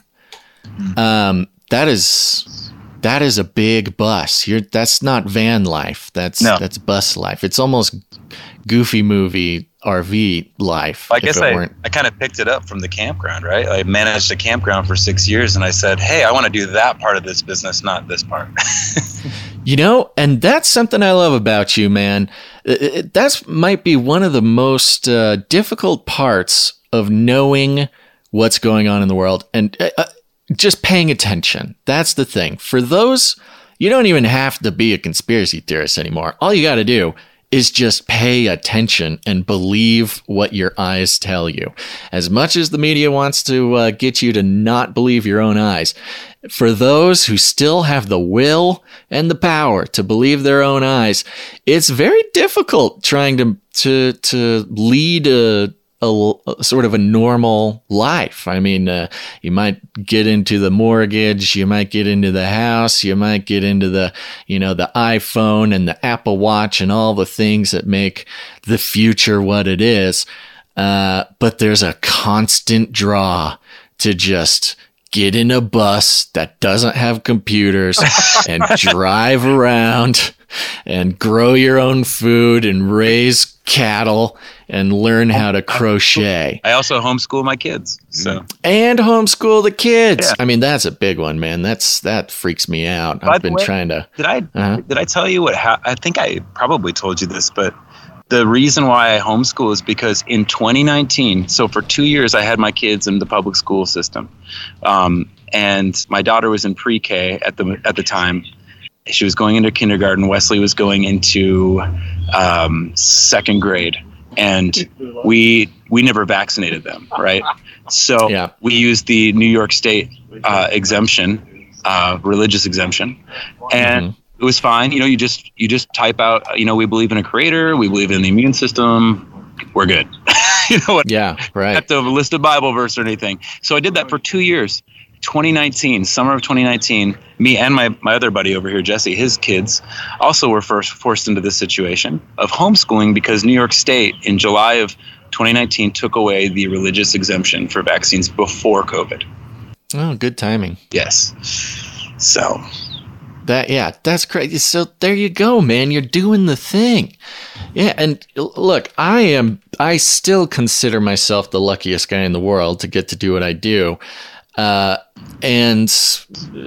Um, that is that is a big bus. You're that's not van life. That's no. that's bus life. It's almost goofy movie RV life. I guess I, I kind of picked it up from the campground, right? I managed a campground for six years and I said, hey, I want to do that part of this business, not this part. you know, and that's something I love about you, man. That might be one of the most uh, difficult parts of knowing what's going on in the world and uh, uh, just paying attention. That's the thing. For those, you don't even have to be a conspiracy theorist anymore. All you got to do is just pay attention and believe what your eyes tell you. As much as the media wants to uh, get you to not believe your own eyes, for those who still have the will and the power to believe their own eyes, it's very difficult trying to to to lead a a, a, sort of a normal life. I mean, uh, you might get into the mortgage, you might get into the house, you might get into the, you know, the iPhone and the Apple Watch and all the things that make the future what it is. Uh, but there's a constant draw to just get in a bus that doesn't have computers and drive around and grow your own food and raise cattle and learn how to crochet I also homeschool my kids. So and homeschool the kids. Yeah. I mean, that's a big one, man. That's that freaks me out. By I've been way- trying to. did I Uh-huh. did I tell you what? Ha- I think I probably told you this, but the reason why I homeschool is because in 2019, so for two years I had my kids in the public school system, um, and my daughter was in pre-K at the at the time. She was going into kindergarten. Wesley was going into um, second grade, and we we never vaccinated them, right? So Yeah. we used the New York State uh, exemption, uh, religious exemption, and it was fine. You know, you just you just type out. You know, we believe in a creator. We believe in the immune system. We're good. you know what? Yeah, right. have to list a Bible verse or anything. So I did that for two years. 2019, summer of 2019, me and my, my other buddy over here, Jesse, his kids also were first forced into this situation of homeschooling because New York State in July of 2019 took away the religious exemption for vaccines before COVID. Oh, good timing. Yes. So That yeah, that's crazy. So there you go, man. You're doing the thing. Yeah, and look, I am I still consider myself the luckiest guy in the world to get to do what I do. Uh, and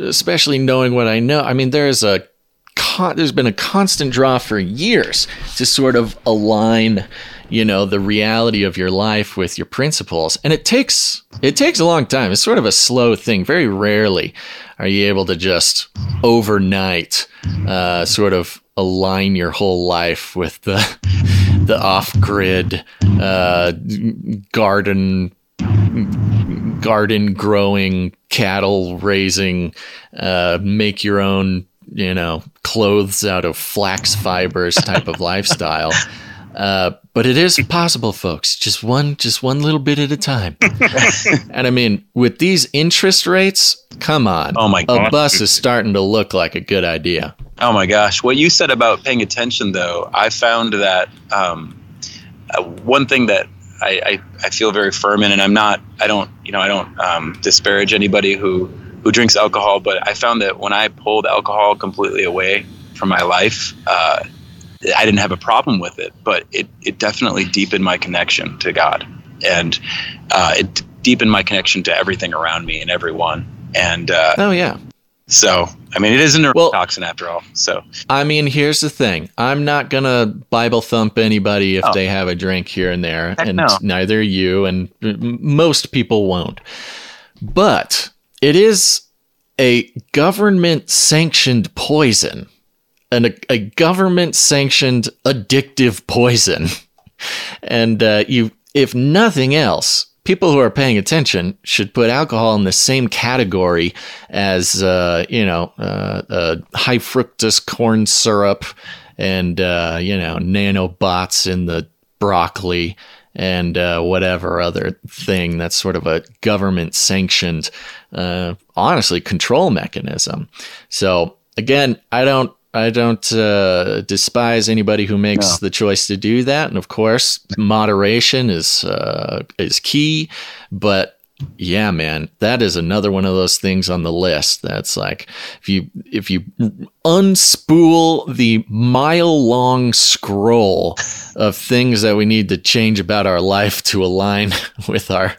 especially knowing what I know. I mean, there's a con- there's been a constant draw for years to sort of align you know the reality of your life with your principles and it takes it takes a long time it's sort of a slow thing very rarely are you able to just overnight uh, sort of align your whole life with the the off-grid uh, garden garden growing cattle raising uh, make your own you know clothes out of flax fibers type of lifestyle uh, but it is possible folks just one just one little bit at a time and i mean with these interest rates come on Oh my a God. bus is starting to look like a good idea Oh my gosh. What you said about paying attention, though, I found that um, uh, one thing that I, I, I feel very firm in, and I'm not, I don't, you know, I don't um, disparage anybody who, who drinks alcohol, but I found that when I pulled alcohol completely away from my life, uh, I didn't have a problem with it, but it, it definitely deepened my connection to God. And uh, it deepened my connection to everything around me and everyone. And uh, oh yeah so, I mean, it is a Well- neurotoxin after all. So, I mean, here's the thing. I'm not gonna Bible thump anybody if Oh. they have a drink here and there, Heck and no. neither you and most people won't. But it is a government sanctioned poison, and a, a government sanctioned addictive poison. and uh, you, if nothing else, people who are paying attention should put alcohol in the same category as uh, you know uh, uh, high fructose corn syrup and uh, you know nanobots in the broccoli and uh, whatever other thing that's sort of a government sanctioned uh, honestly control mechanism so again i don't I don't uh, despise anybody who makes No. the choice to do that, and of course, moderation is uh, is key. But yeah, man, that is another one of those things on the list. That's like if you if you unspool the mile long scroll of things that we need to change about our life to align with our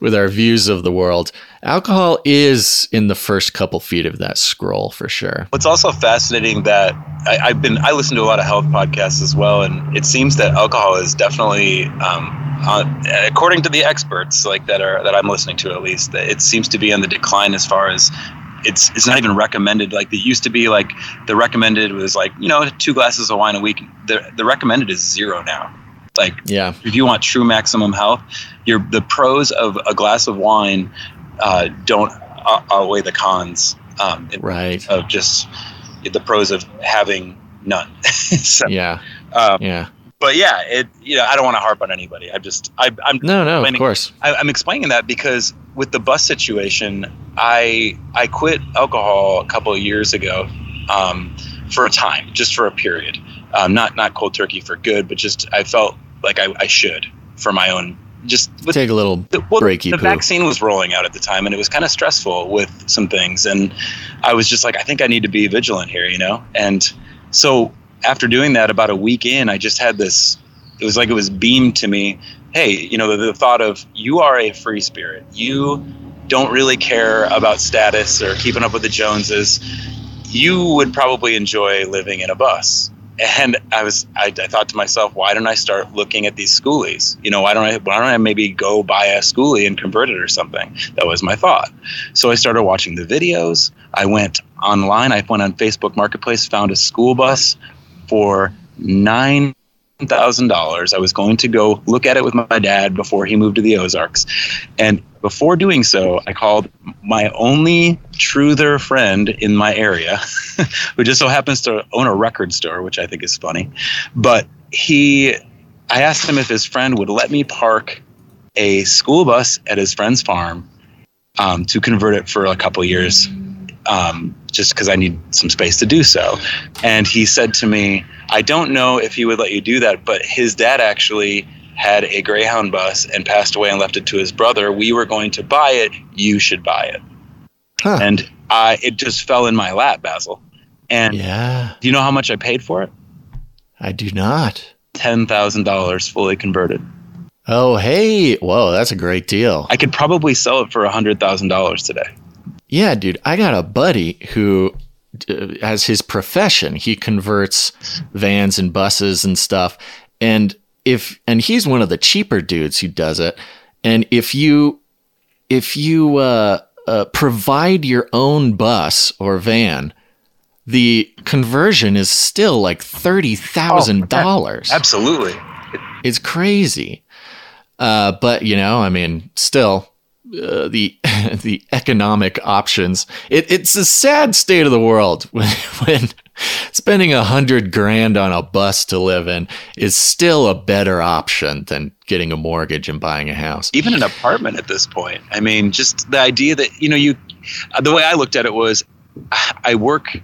with our views of the world, alcohol is in the first couple feet of that scroll for sure. What's also fascinating that I, I've been I listen to a lot of health podcasts as well, and it seems that alcohol is definitely, um, on, according to the experts like that are that I'm listening to at least, it seems to be on the decline as far as it's it's not even recommended. Like it used to be, like the recommended was like you know two glasses of wine a week. The the recommended is zero now. Like Yeah. if you want true maximum health, your the pros of a glass of wine uh, don't outweigh the cons. Um, Right. of just the pros of having none. so, Yeah. um, Yeah. but yeah, it. You know, I don't want to harp on anybody. I just, I, I'm, No, no, of Explaining- course. I, I'm explaining that because with the bus situation, I, I quit alcohol a couple of years ago, um, for a time, just for a period. Um, not, not cold turkey for good, but just I felt like I, I should for my own just with Take a little the, well, breaky the poo. vaccine was rolling out at the time and it was kind of stressful with some things and i was just like i think i need to be vigilant here you know? And so after doing that about a week in i just had this it was like it was beamed to me hey you know the, the thought of you are a free spirit. You don't really care about status or keeping up with the joneses. You would probably enjoy living in a bus and I was I, I thought to myself, why don't I start looking at these schoolies? You know, why don't I why don't I maybe go buy a schoolie and convert it or something? That was my thought. So I started watching the videos. I went online. I went on Facebook Marketplace, found a school bus for nine thousand dollars. I was going to go look at it with my dad before he moved to the Ozarks, and before doing so, I called my only truther friend in my area, who just so happens to own a record store, which I think is funny. But he, I asked him if his friend would let me park a school bus at his friend's farm um, to convert it for a couple years, um, just because I need some space to do so. And he said to me, I don't know if he would let you do that, but his dad actually had a Greyhound bus and passed away and left it to his brother. We were going to buy it. You should buy it. Huh. And I, it just fell in my lap, Basil. And Yeah, do you know how much I paid for it? I do not. Ten thousand dollars, fully converted. Oh, hey. Whoa, that's a great deal. I could probably sell it for a hundred thousand dollars today. Yeah, dude, I got a buddy who, uh, as his profession, he converts vans and buses and stuff. And if and he's one of the cheaper dudes who does it. And if you if you uh, uh, provide your own bus or van, the conversion is still like thirty thousand dollars. Absolutely. It's crazy. Uh, but you know, I mean, still, uh, the the economic options. It, it's a sad state of the world when when spending a hundred grand on a bus to live in is still a better option than getting a mortgage and buying a house. Even an apartment at this point. I mean, just the idea that you know you. uh, The way I looked at it was, I work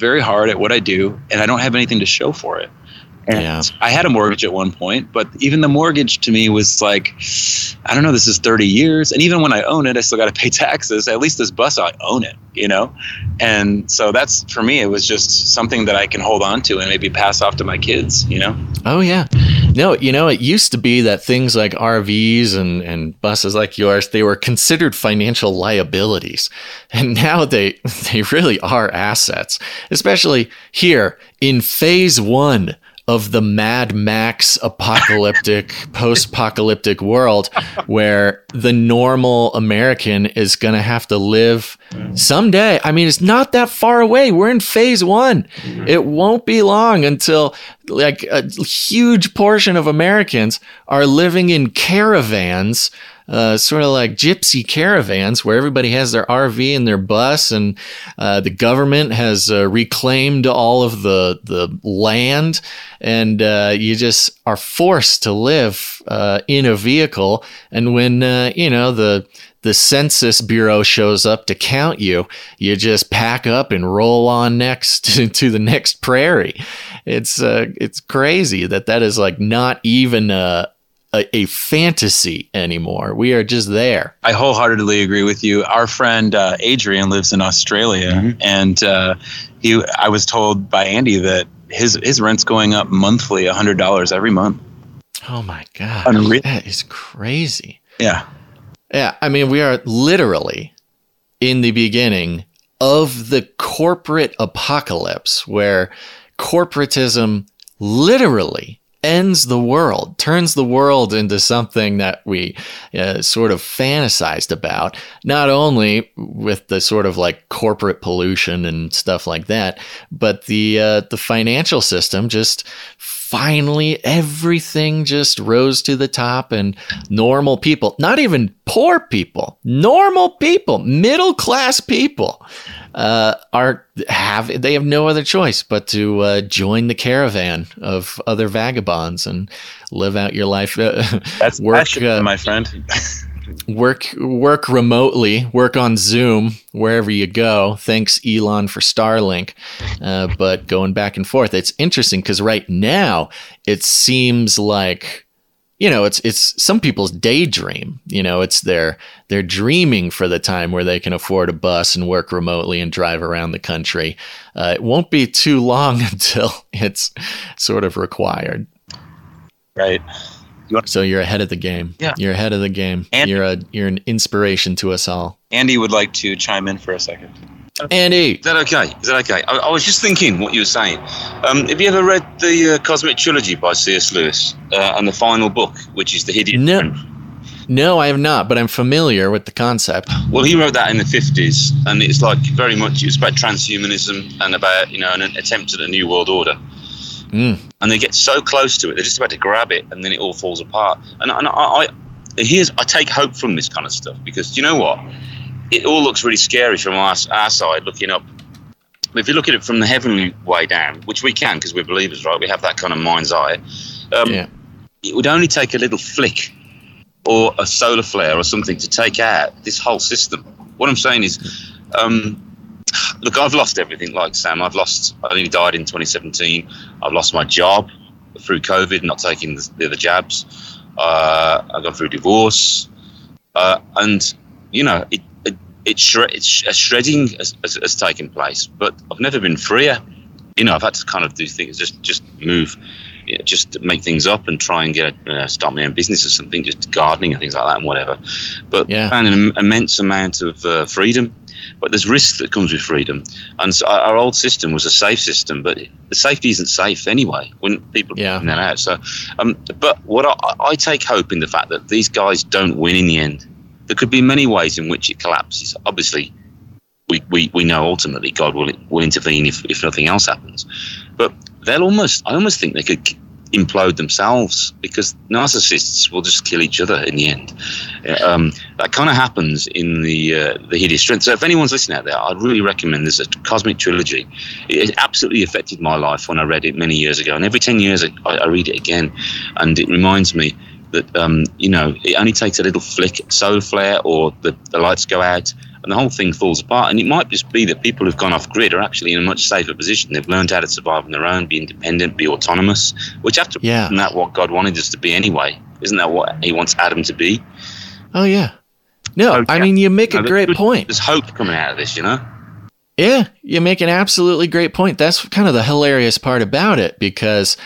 very hard at what I do, and I don't have anything to show for it. And Yeah. I had a mortgage at one point, but even the mortgage to me was like, I don't know, this is 30 years. And even when I own it, I still got to pay taxes. At least this bus, I own it, you know? And so that's, for me, it was just something that I can hold on to and maybe pass off to my kids, you know? Oh yeah. No, you know, it used to be that things like RVs and, and buses like yours, they were considered financial liabilities. And now they they really are assets, especially here in phase one of the Mad Max apocalyptic, post-apocalyptic world where the normal American is gonna have to live someday. I mean, it's not that far away. We're in phase one. Mm-hmm. It won't be long until like a huge portion of Americans are living in caravans, uh, sort of like gypsy caravans, where everybody has their RV and their bus, and uh, the government has uh, reclaimed all of the the land, and uh, you just are forced to live uh, in a vehicle. And when uh, you know the the census bureau shows up to count you, you just pack up and roll on next to, to the next prairie. It's uh, it's crazy that that is like not even a, a a fantasy anymore. We are just there. I wholeheartedly agree with you. Our friend uh, Adrian lives in Australia, and uh, he. I was told by Andy that his his rent's going up monthly, hundred dollars every month. Oh my god, Unreal. that is crazy. Yeah, Yeah, I mean, we are literally in the beginning of the corporate apocalypse where corporatism literally ends the world, turns the world into something that we uh, sort of fantasized about, not only with the sort of like corporate pollution and stuff like that, but the uh, the financial system just finally everything just rose to the top and normal people, not even poor people, normal people, middle class people uh, are have they have no other choice but to uh, join the caravan of other vagabonds and live out your life. Uh, that's work. Uh, my friend. work work remotely, work on Zoom wherever you go. Thanks Elon for Starlink. Uh, but going back and forth, it's interesting because right now it seems like you know, it's it's some people's daydream. You know, it's their they're dreaming for the time where they can afford a bus and work remotely and drive around the country. Uh, it won't be too long until it's sort of required. Right. So you're ahead of the game. Yeah. you're ahead of the game. And- you're a you're an inspiration to us all. Andy would like to chime in for a second. Andy, Is that okay? Is that okay? I, I was just thinking what you were saying. Um, have you ever read the uh, Cosmic Trilogy by C.S. Lewis uh, and the final book, which is the Hidden? No. No, I have not, but I'm familiar with the concept. Well, he wrote that in the fifties, and it's like very much it's about transhumanism and about you know an attempt at a new world order. Mm. And they get so close to it, they're just about to grab it, and then it all falls apart. And, and I, I, here's I take hope from this kind of stuff because you know what, it all looks really scary from our, our side looking up. But if you look at it from the heavenly way down, which we can because we're believers, right? We have that kind of mind's eye. Um, Yeah. it would only take a little flick or a solar flare or something to take out this whole system. What I'm saying is, um, look, I've lost everything like Sam. I've lost, I nearly died in 2017. I've lost my job through COVID, not taking the, the other jabs. Uh, I've gone through divorce. Uh, and, you know, it, it, it shred, it's, a shredding has, has, has taken place, but I've never been freer. You know, I've had to kind of do things, just, just move you know, just make things up and try and get uh, start my own business or something, just gardening and things like that and whatever. But Yeah. found an immense amount of uh, freedom. But there's risk that comes with freedom, and so our, old system was a safe system, but the safety isn't safe anyway. When people Yeah. find that out, so um, but what I, I take hope in the fact that these guys don't win in the end. There could be many ways in which it collapses. Obviously, we, we, we know ultimately God will will intervene if, if nothing else happens. But they'll almost I almost think they could implode themselves because narcissists will just kill each other in the end. Uh, Um, that kind of happens in the uh, the hideous strength. So if anyone's listening out there, I'd really recommend there's a cosmic trilogy. It, it absolutely affected my life when I read it many years ago, and every ten years I, I read it again, and it reminds me that um, you know it only takes a little flick, solar flare, or the, the lights go out, and the whole thing falls apart. And it might just be that people who've gone off grid are actually in a much safer position. They've learned how to survive on their own, be independent, be autonomous, which after Yeah. isn't that what God wanted us to be anyway? Isn't that what He wants Adam to be? Oh yeah. No, Okay. I mean you make a No, there's great good- point. There's hope coming out of this, you know. Yeah, you make an absolutely great point. That's kind of the hilarious part about it because,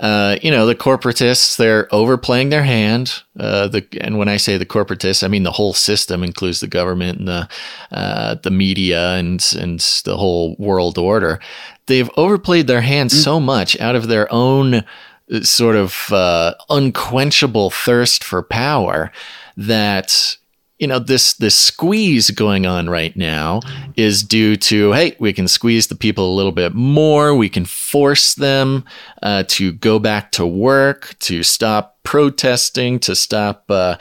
uh, you know, the corporatists they're overplaying their hand. Uh, the and when I say the corporatists, I mean the whole system includes the government and the uh, the media and and the whole world order. They've overplayed their hand so much out of their own uh, sort of uh, unquenchable thirst for power that you know this this squeeze going on right now is due to hey we can squeeze the people a little bit more. We can force them uh, to go back to work to stop protesting to stop uh,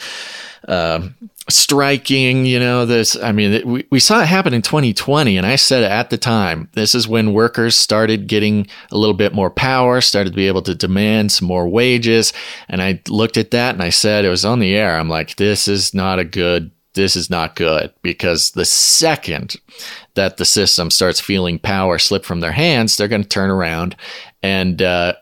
um striking you know this i mean we, we saw it happen in 2020 and i said at the time this is when workers started getting a little bit more power started to be able to demand some more wages and i looked at that and i said it was on the air. I'm like this is not a good this is not good because the second that the system starts feeling power slip from their hands they're going to turn around and uh,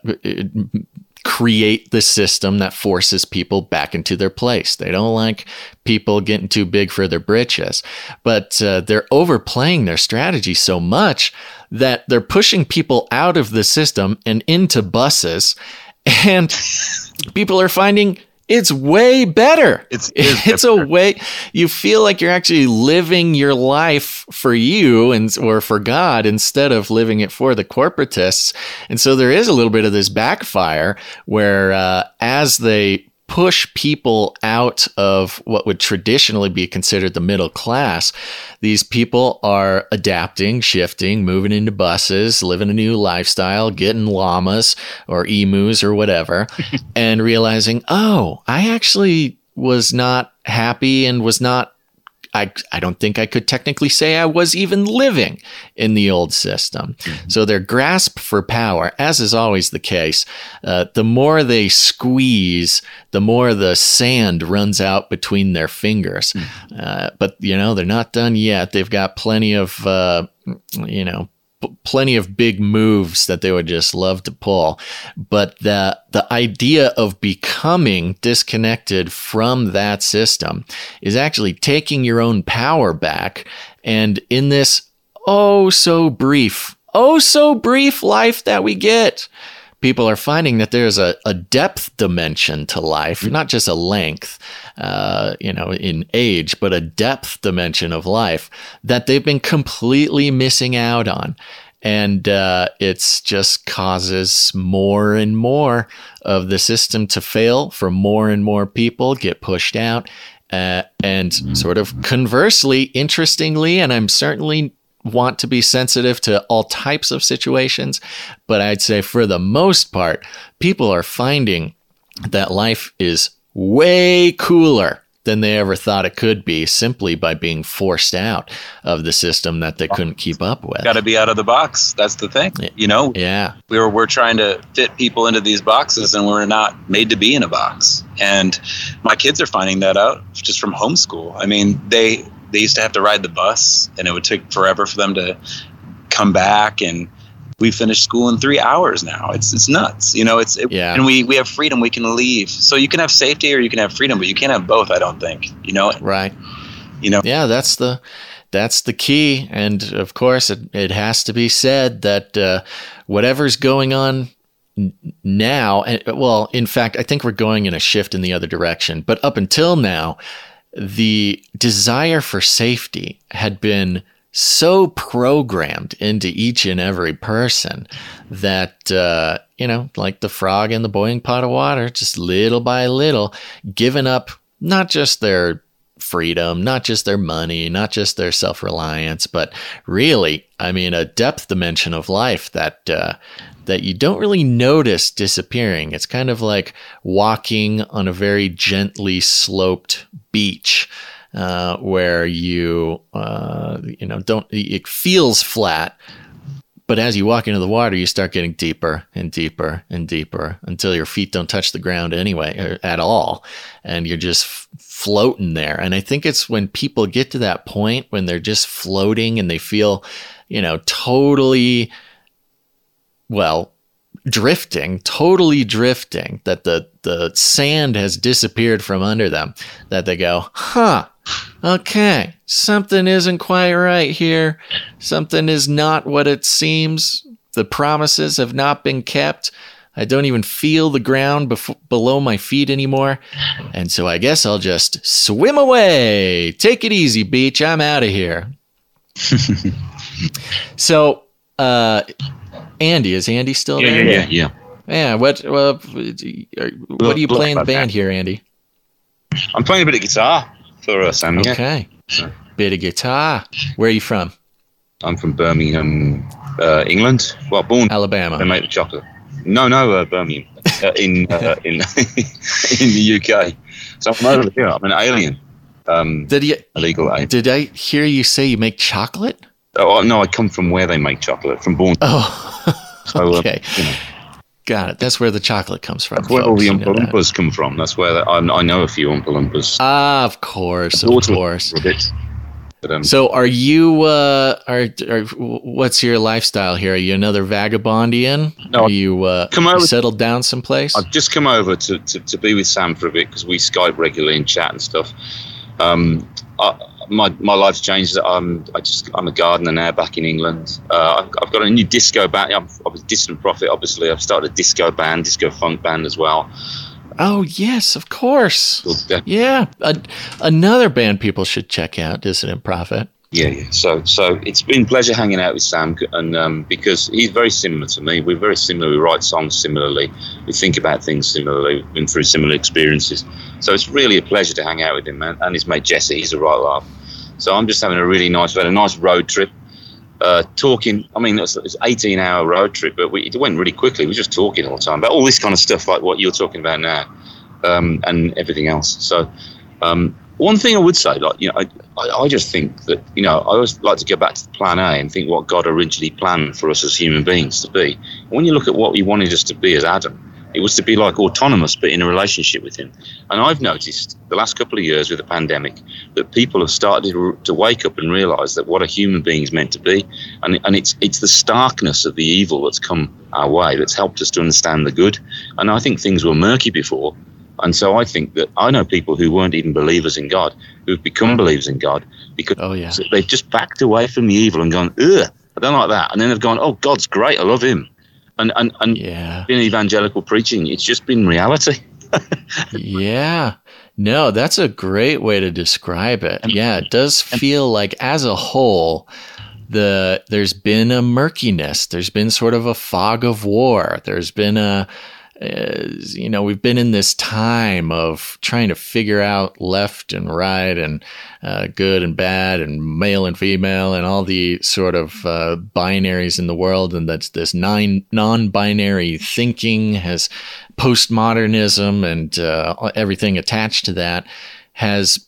create the system that forces people back into their place. They don't like people getting too big for their britches, but uh, they're overplaying their strategy so much that they're pushing people out of the system and into buses, and people are finding. It's way better. It's- it is it's a way you feel like you're actually living your life for you and or for God instead of living it for the corporatists. And so there is a little bit of this backfire where uh, as they push people out of what would traditionally be considered the middle class, these people are adapting, shifting, moving into buses, living a new lifestyle, getting llamas or emus or whatever, and realizing, oh, I actually was not happy and was not I, I don't think I could technically say I was even living in the old system. So their grasp for power, as is always the case, uh, the more they squeeze, the more the sand runs out between their fingers. Uh, but you know they're not done yet. They've got plenty of uh, you know plenty of big moves that they would just love to pull. But the, the idea of becoming disconnected from that system is actually taking your own power back. And in this oh so brief, oh so brief life that we get, people are finding that there's a, a depth dimension to life, not just a length, uh, you know, in age, but a depth dimension of life that they've been completely missing out on. And uh, it's just causes more and more of the system to fail for more and more people get pushed out. Uh, and sort of conversely, interestingly, and I'm certainly want to be sensitive to all types of situations, but I'd say for the most part, people are finding that life is way cooler than they ever thought it could be simply by being forced out of the system that they couldn't keep up with. Got to be out of the box. That's the thing. You know, Yeah. we were we're trying to fit people into these boxes and we're not made to be in a box and my kids are finding that out just from homeschool i mean they they used to have to ride the bus and it would take forever for them to come back and we finished school in three hours now it's it's nuts you know it's it, Yeah. and we we have freedom we can leave so you can have safety or you can have freedom but you can't have both i don't think you know Right. you know Yeah, that's the that's the key, and of course, it, it has to be said that uh, whatever's going on now, and well, in fact, I think we're going in a shift in the other direction. But up until now, the desire for safety had been so programmed into each and every person that uh, you know, like the frog in the boiling pot of water, just little by little, giving up not just their freedom, not just their money, not just their self reliance, but really, I mean, a depth dimension of life that uh, that you don't really notice disappearing. It's kind of like walking on a very gently sloped beach. Uh, where you uh, you know don't it feels flat but as you walk into the water, you start getting deeper and deeper and deeper until your feet don't touch the ground anyway or at all. And you're just f- floating there. And I think it's when people get to that point when they're just floating and they feel, you know, totally, well, drifting, totally drifting, that the, the sand has disappeared from under them, that they go, huh, okay, something isn't quite right here. Something is not what it seems. The promises have not been kept. I don't even feel the ground bef- below my feet anymore. And so I guess I'll just swim away. Take it easy, beach. I'm out of here. so, uh, Andy, is Andy still Yeah, there? yeah, yeah, yeah. Yeah, what well, what are you Look playing the band that. here, Andy? I'm playing a bit of guitar for us, Sam. Yeah. Okay. Bit of guitar. Where are you from? I'm from Birmingham, uh, England. Well, born. They Alabama. make the chocolate. No, no, uh, Birmingham, uh, in uh, in in the UK. So I'm over here. I'm an alien. Um, Did you illegal alien. did I hear you say you make chocolate? Oh no, I come from where they make chocolate. From Bourne. Oh, So, uh, okay. you know, Got it. That's where the chocolate comes from. that's where all the Oompa. Loompas come from. That's where the, I, I know a few Oompa Loompas. Ah, of course, of course. But, um, So, are you? Uh, are, are what's your lifestyle here? Are you another vagabondian? No, Are you uh, come over- settled down someplace? I've just come over to, to, to be with Sam for a bit because we Skype regularly and chat and stuff. Um, I, my my life's changed. I'm I just I'm a gardener now back in England. Uh, I've, I've got a new disco band. I'm, I was Dissident Prophet, obviously. I've started a disco band, disco funk band as well. oh yes, of course. Yeah, a, another band people should check out, Dissident Prophet. Yeah, yeah. So, so it's been pleasure hanging out with Sam, and um, because he's very similar to me. We're very similar. We write songs similarly. We think about things similarly. We've been through similar experiences. So it's really a pleasure to hang out with him, man. And his mate Jesse, he's a right laugh. So I'm just having a really nice, we had a nice road trip. Uh, talking, I mean, it was, an 18 hour road trip, but we, it went really quickly. We were just talking all the time about all this kind of stuff, like what you're talking about now, um, and everything else. So, um, one thing I would say, like, you know, I, I, just think that, you know, I always like to go back to the plan A and think what God originally planned for us as human beings to be. When you look at what He wanted us to be as Adam, It was to be like autonomous, but in a relationship with Him. And I've noticed the last couple of years with the pandemic that people have started to, to wake up and realise that what a human being is meant to be, and and it's it's the starkness of the evil that's come our way that's helped us to understand the good. And I think things were murky before. And so I think that I know people who weren't even believers in God who've become believers in God because Oh, yeah. they've just backed away from the evil and gone, ugh, I don't like that. And then they've gone, oh, God's great, I love him. And and and Yeah. in evangelical preaching, it's just been reality. Yeah. No, that's a great way to describe it. Yeah, it does feel like as a whole the there's been a murkiness. There's been sort of a fog of war. There's been a uh, you know, we've been in this time of trying to figure out left and right and uh, good and bad and male and female and all the sort of uh, binaries in the world. And that's this nine non-binary thinking has postmodernism and uh, everything attached to that has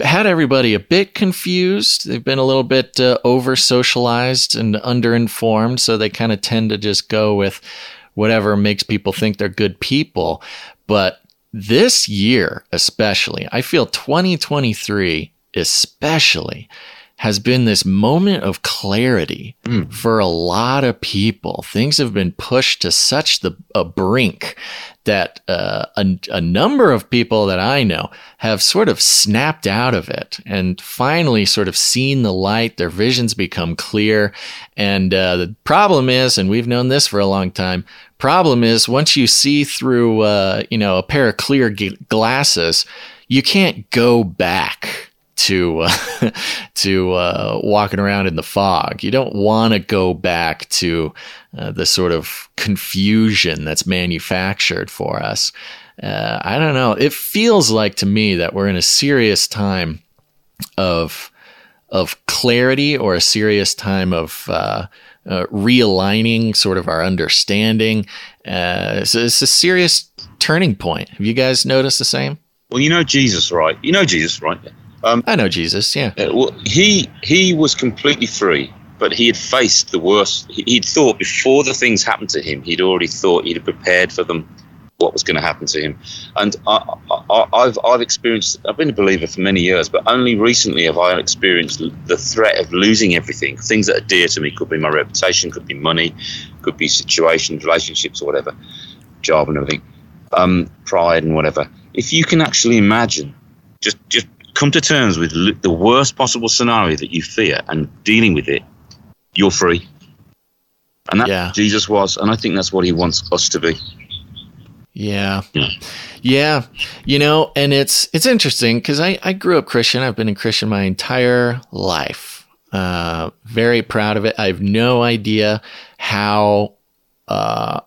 had everybody a bit confused. They've been a little bit uh, over socialized and underinformed, so they kind of tend to just go with whatever makes people think they're good people. But this year, especially, I feel 2023 especially has been this moment of clarity mm. for a lot of people. Things have been pushed to such the a brink that uh, a, a number of people that I know have sort of snapped out of it and finally sort of seen the light. Their visions become clear. And uh, the problem is, and we've known this for a long time, problem is once you see through, uh, you know, a pair of clear glasses, you can't go back to uh, to uh, walking around in the fog. You don't want to go back to uh, the sort of confusion that's manufactured for us. Uh, I don't know. It feels like to me that we're in a serious time of of clarity or a serious time of uh, uh, realigning sort of our understanding. So it's a serious turning point. Have you guys noticed the same? Well, you know Jesus, right? You know Jesus, right? I know Jesus. Yeah. Uh, well, he he was completely free, but he had faced the worst. He, he'd thought before the things happened to him, he'd already thought he'd prepared for them, what was going to happen to him. And I, I, I've I've experienced. I've been a believer for many years, but only recently have I experienced the threat of losing everything. Things that are dear to me could be my reputation, could be money, could be situations, relationships, or whatever, job and everything, um, pride and whatever. If you can actually imagine, just just come to terms with l- the worst possible scenario that you fear and dealing with it, you're free. And that Yeah. Jesus was, and I think that's what he wants us to be. Yeah. Yeah. Yeah. You know, and it's it's interesting because I, I grew up Christian. I've been a Christian my entire life. Uh, very proud of it. I have no idea how uh,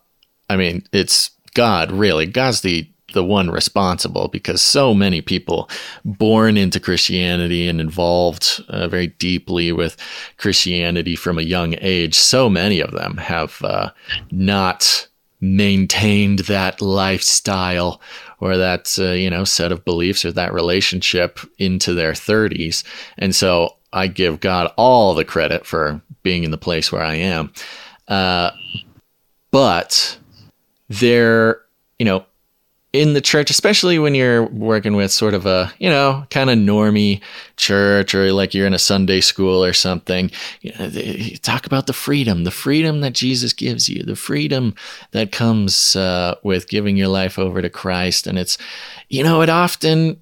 I mean, it's God, really. God's the the one responsible because so many people born into Christianity and involved uh, very deeply with Christianity from a young age, so many of them have uh, not maintained that lifestyle or that uh, you know set of beliefs or that relationship into their 30s and so i give god all the credit for being in the place where i am. Uh, but there you know in the church, especially when you're working with sort of a, you know, kind of normie church or like you're in a Sunday school or something, you, know, you talk about the freedom, the freedom that Jesus gives you, the freedom that comes uh, with giving your life over to Christ. And it's, you know, it often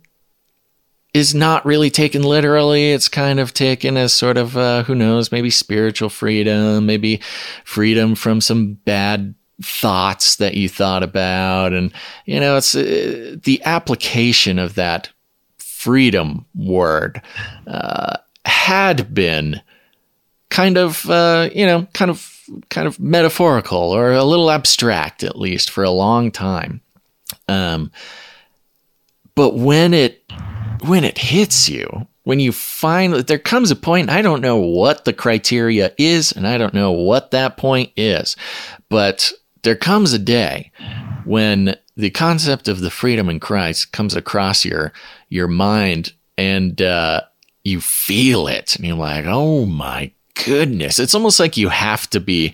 is not really taken literally. It's kind of taken as sort of, uh, who knows, maybe spiritual freedom, maybe freedom from some bad thoughts that you thought about. And you know it's uh, the application of that freedom word uh, had been kind of uh, you know kind of kind of metaphorical or a little abstract at least for a long time. Um, but when it when it hits you when you that there comes a point i don't know what the criteria is and i don't know what that point is but there comes a day when the concept of the freedom in Christ comes across your your mind and uh, you feel it and you're like, oh my goodness. It's almost like you have to be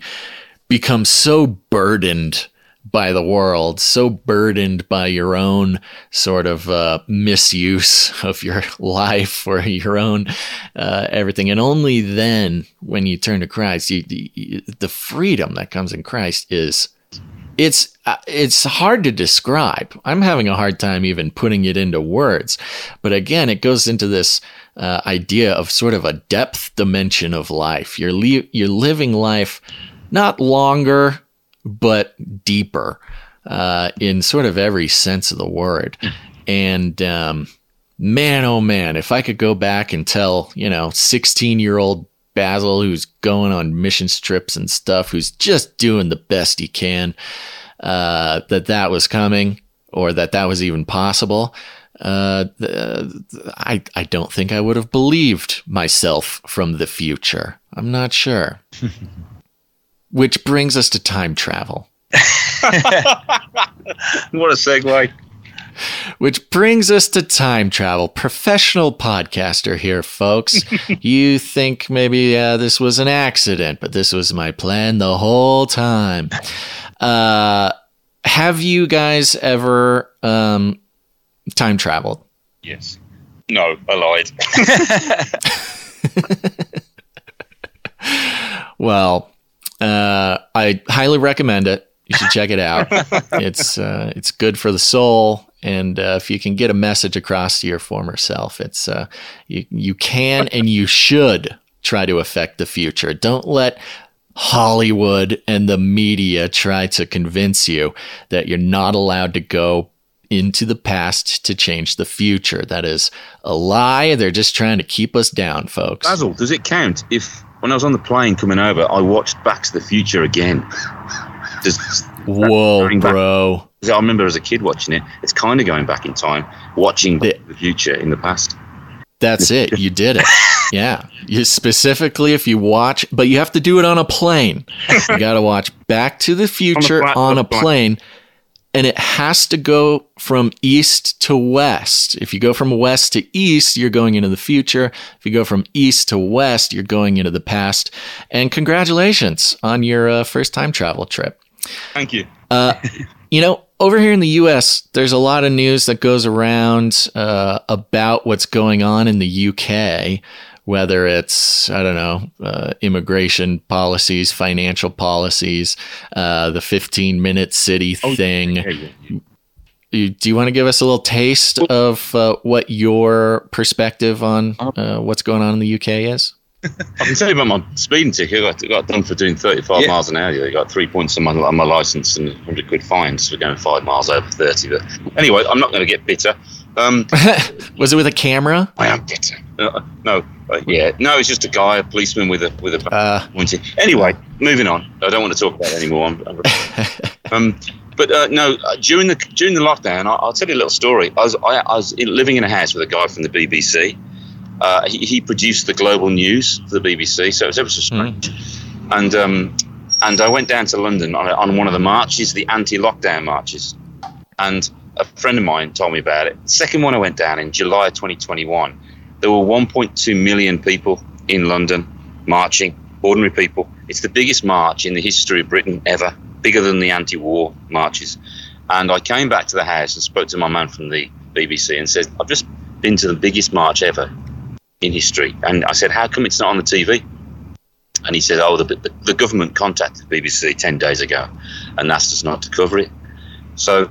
become so burdened by the world, so burdened by your own sort of uh, misuse of your life or your own uh, everything. And only then, when you turn to Christ, you, the freedom that comes in Christ is it's uh, it's hard to describe. I'm having a hard time even putting it into words. But again, it goes into this uh, idea of sort of a depth dimension of life. You're you're living life not longer but deeper uh, in sort of every sense of the word. And um, man, oh man, if I could go back and tell, you know, 16 year old Basil who's going on mission trips and stuff, who's just doing the best he can, uh, that that was coming or that that was even possible. Uh, I, I don't think I would have believed myself from the future. I'm not sure. Which brings us to time travel. what a segue. Which brings us to time travel. Professional podcaster here, folks. you think maybe uh, this was an accident, but this was my plan the whole time. Uh, have you guys ever um, time traveled? Yes. No, I lied. well, uh, I highly recommend it. You should check it out. it's uh, it's good for the soul, and uh, if you can get a message across to your former self, it's uh, you you can and you should try to affect the future. Don't let Hollywood and the media try to convince you that you're not allowed to go into the past to change the future. That is a lie. They're just trying to keep us down, folks. Basil, does it count if when I was on the plane coming over, I watched Back to the Future again? Whoa, going back- bro. I remember as a kid watching it. It's kind of going back in time, watching The- the future in the past. That's it. You did it. Yeah. You specifically if you watch, but you have to do it on a plane. You got to watch Back to the Future on a plane and it has to go from east to west. If you go from west to east, you're going into the future. If you go from east to west, you're going into the past. And congratulations on your uh, first time travel trip. Thank you. Uh, you know, over here in the U.S., there's a lot of news that goes around uh, about what's going on in the U.K. Whether it's I don't know uh, immigration policies, financial policies, uh, the 15 minute city thing. Yeah, yeah, yeah. You, do you want to give us a little taste of uh, what your perspective on uh, what's going on in the UK is? I can tell you about my speeding ticket. I got, got done for doing 35 Yeah. miles an hour. I got three points on my, on my license and 100 quid fines for going five miles over 30. But anyway, I'm not going to get bitter. Um, Was it with a camera? I am bitter. Uh, no, uh, yeah, no, it's just a guy, a policeman with a with a Uh, pointing. Anyway, moving on. I don't want to talk about it anymore. I'm, I'm- um, but uh, no, uh, during the during the lockdown, I, I'll tell you a little story. I was I, I was in, living in a house with a guy from the BBC. Uh, he, he produced the global news for the BBC, so it was ever so strange. And um, and I went down to London on, a, on one of the marches, the anti-lockdown marches, and a friend of mine told me about it. The second one I went down in July 2021, there were 1.2 million people in London marching, ordinary people. It's the biggest march in the history of Britain ever, bigger than the anti-war marches. And I came back to the house and spoke to my man from the BBC and said, I've just been to the biggest march ever in history. And I said, How come it's not on the TV? And he said, Oh, the, the, the government contacted the BBC 10 days ago and asked us not to cover it. So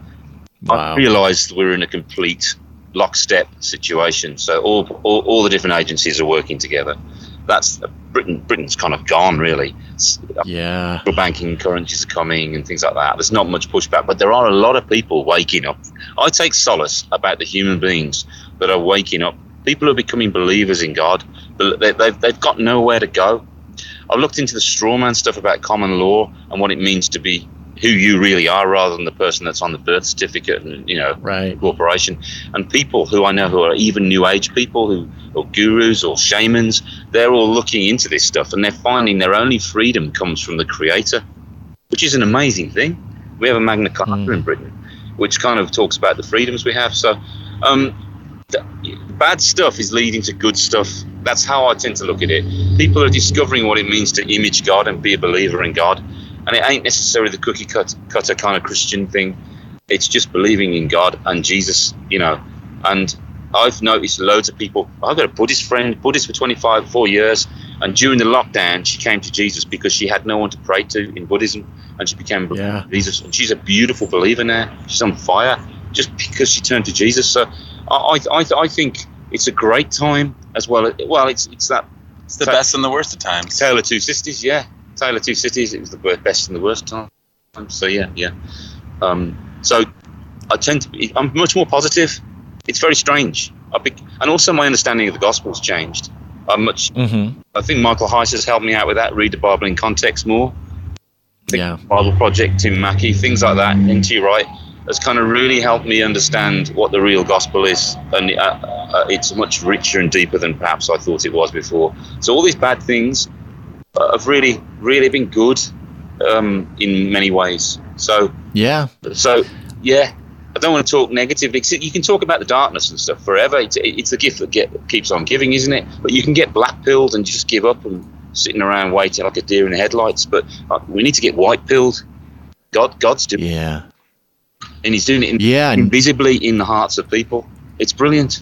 I realised we're in a complete lockstep situation. So all, all, all the different agencies are working together. That's uh, Britain. Britain's kind of gone, really. Yeah. Central banking currencies are coming and things like that. There's not much pushback, but there are a lot of people waking up. I take solace about the human beings that are waking up. People are becoming believers in God, but they, they've, they've got nowhere to go. I've looked into the strawman stuff about common law and what it means to be who you really are rather than the person that's on the birth certificate and, you know, Right. corporation. And people who I know who are even new age people who or gurus or shamans, they're all looking into this stuff and they're finding their only freedom comes from the creator, which is an amazing thing. We have a Magna Carta Mm. in Britain, which kind of talks about the freedoms we have. So um, bad stuff is leading to good stuff. That's how I tend to look at it. People are discovering what it means to image God and be a believer in God. and it ain't necessarily the cookie cut, cutter kind of Christian thing. It's just believing in God and Jesus, you know. And I've noticed loads of people. I've got a Buddhist friend, Buddhist for 25, four years, and during the lockdown, she came to Jesus because she had no one to pray to in Buddhism, and she became Yeah. Jesus. And she's a beautiful believer now. She's on fire just because she turned to Jesus. So I, I, I think it's a great time as well. Well, it's it's that It's the So- best and the worst of times. Tale of Two Cities, yeah. Tale of Two Cities. It was the best and the worst time. So yeah, yeah. Um, so I tend to be. I'm much more positive. It's very strange. I be, and also my understanding of the gospel's changed. I'm much. Mm-hmm. I think Michael Heiser has helped me out with that. Read the Bible in context more. Yeah. Bible Project, Tim Mackie, things like that. N.T. Wright has kind of really helped me understand what the real gospel is, and uh, uh, it's much richer and deeper than perhaps I thought it was before. So all these bad things uh, have really, really been good um, in many ways. So, Yeah. so yeah. I don't want to talk negatively. You can talk about the darkness and stuff forever. It's, it's the gift that get, keeps on giving, isn't it? But you can get black pilled and just give up and sitting around waiting like a deer in the headlights. But uh, we need to get white pilled. God, God's doing, Yeah. And He's doing it in, Yeah. Invisibly in the hearts of people. It's brilliant.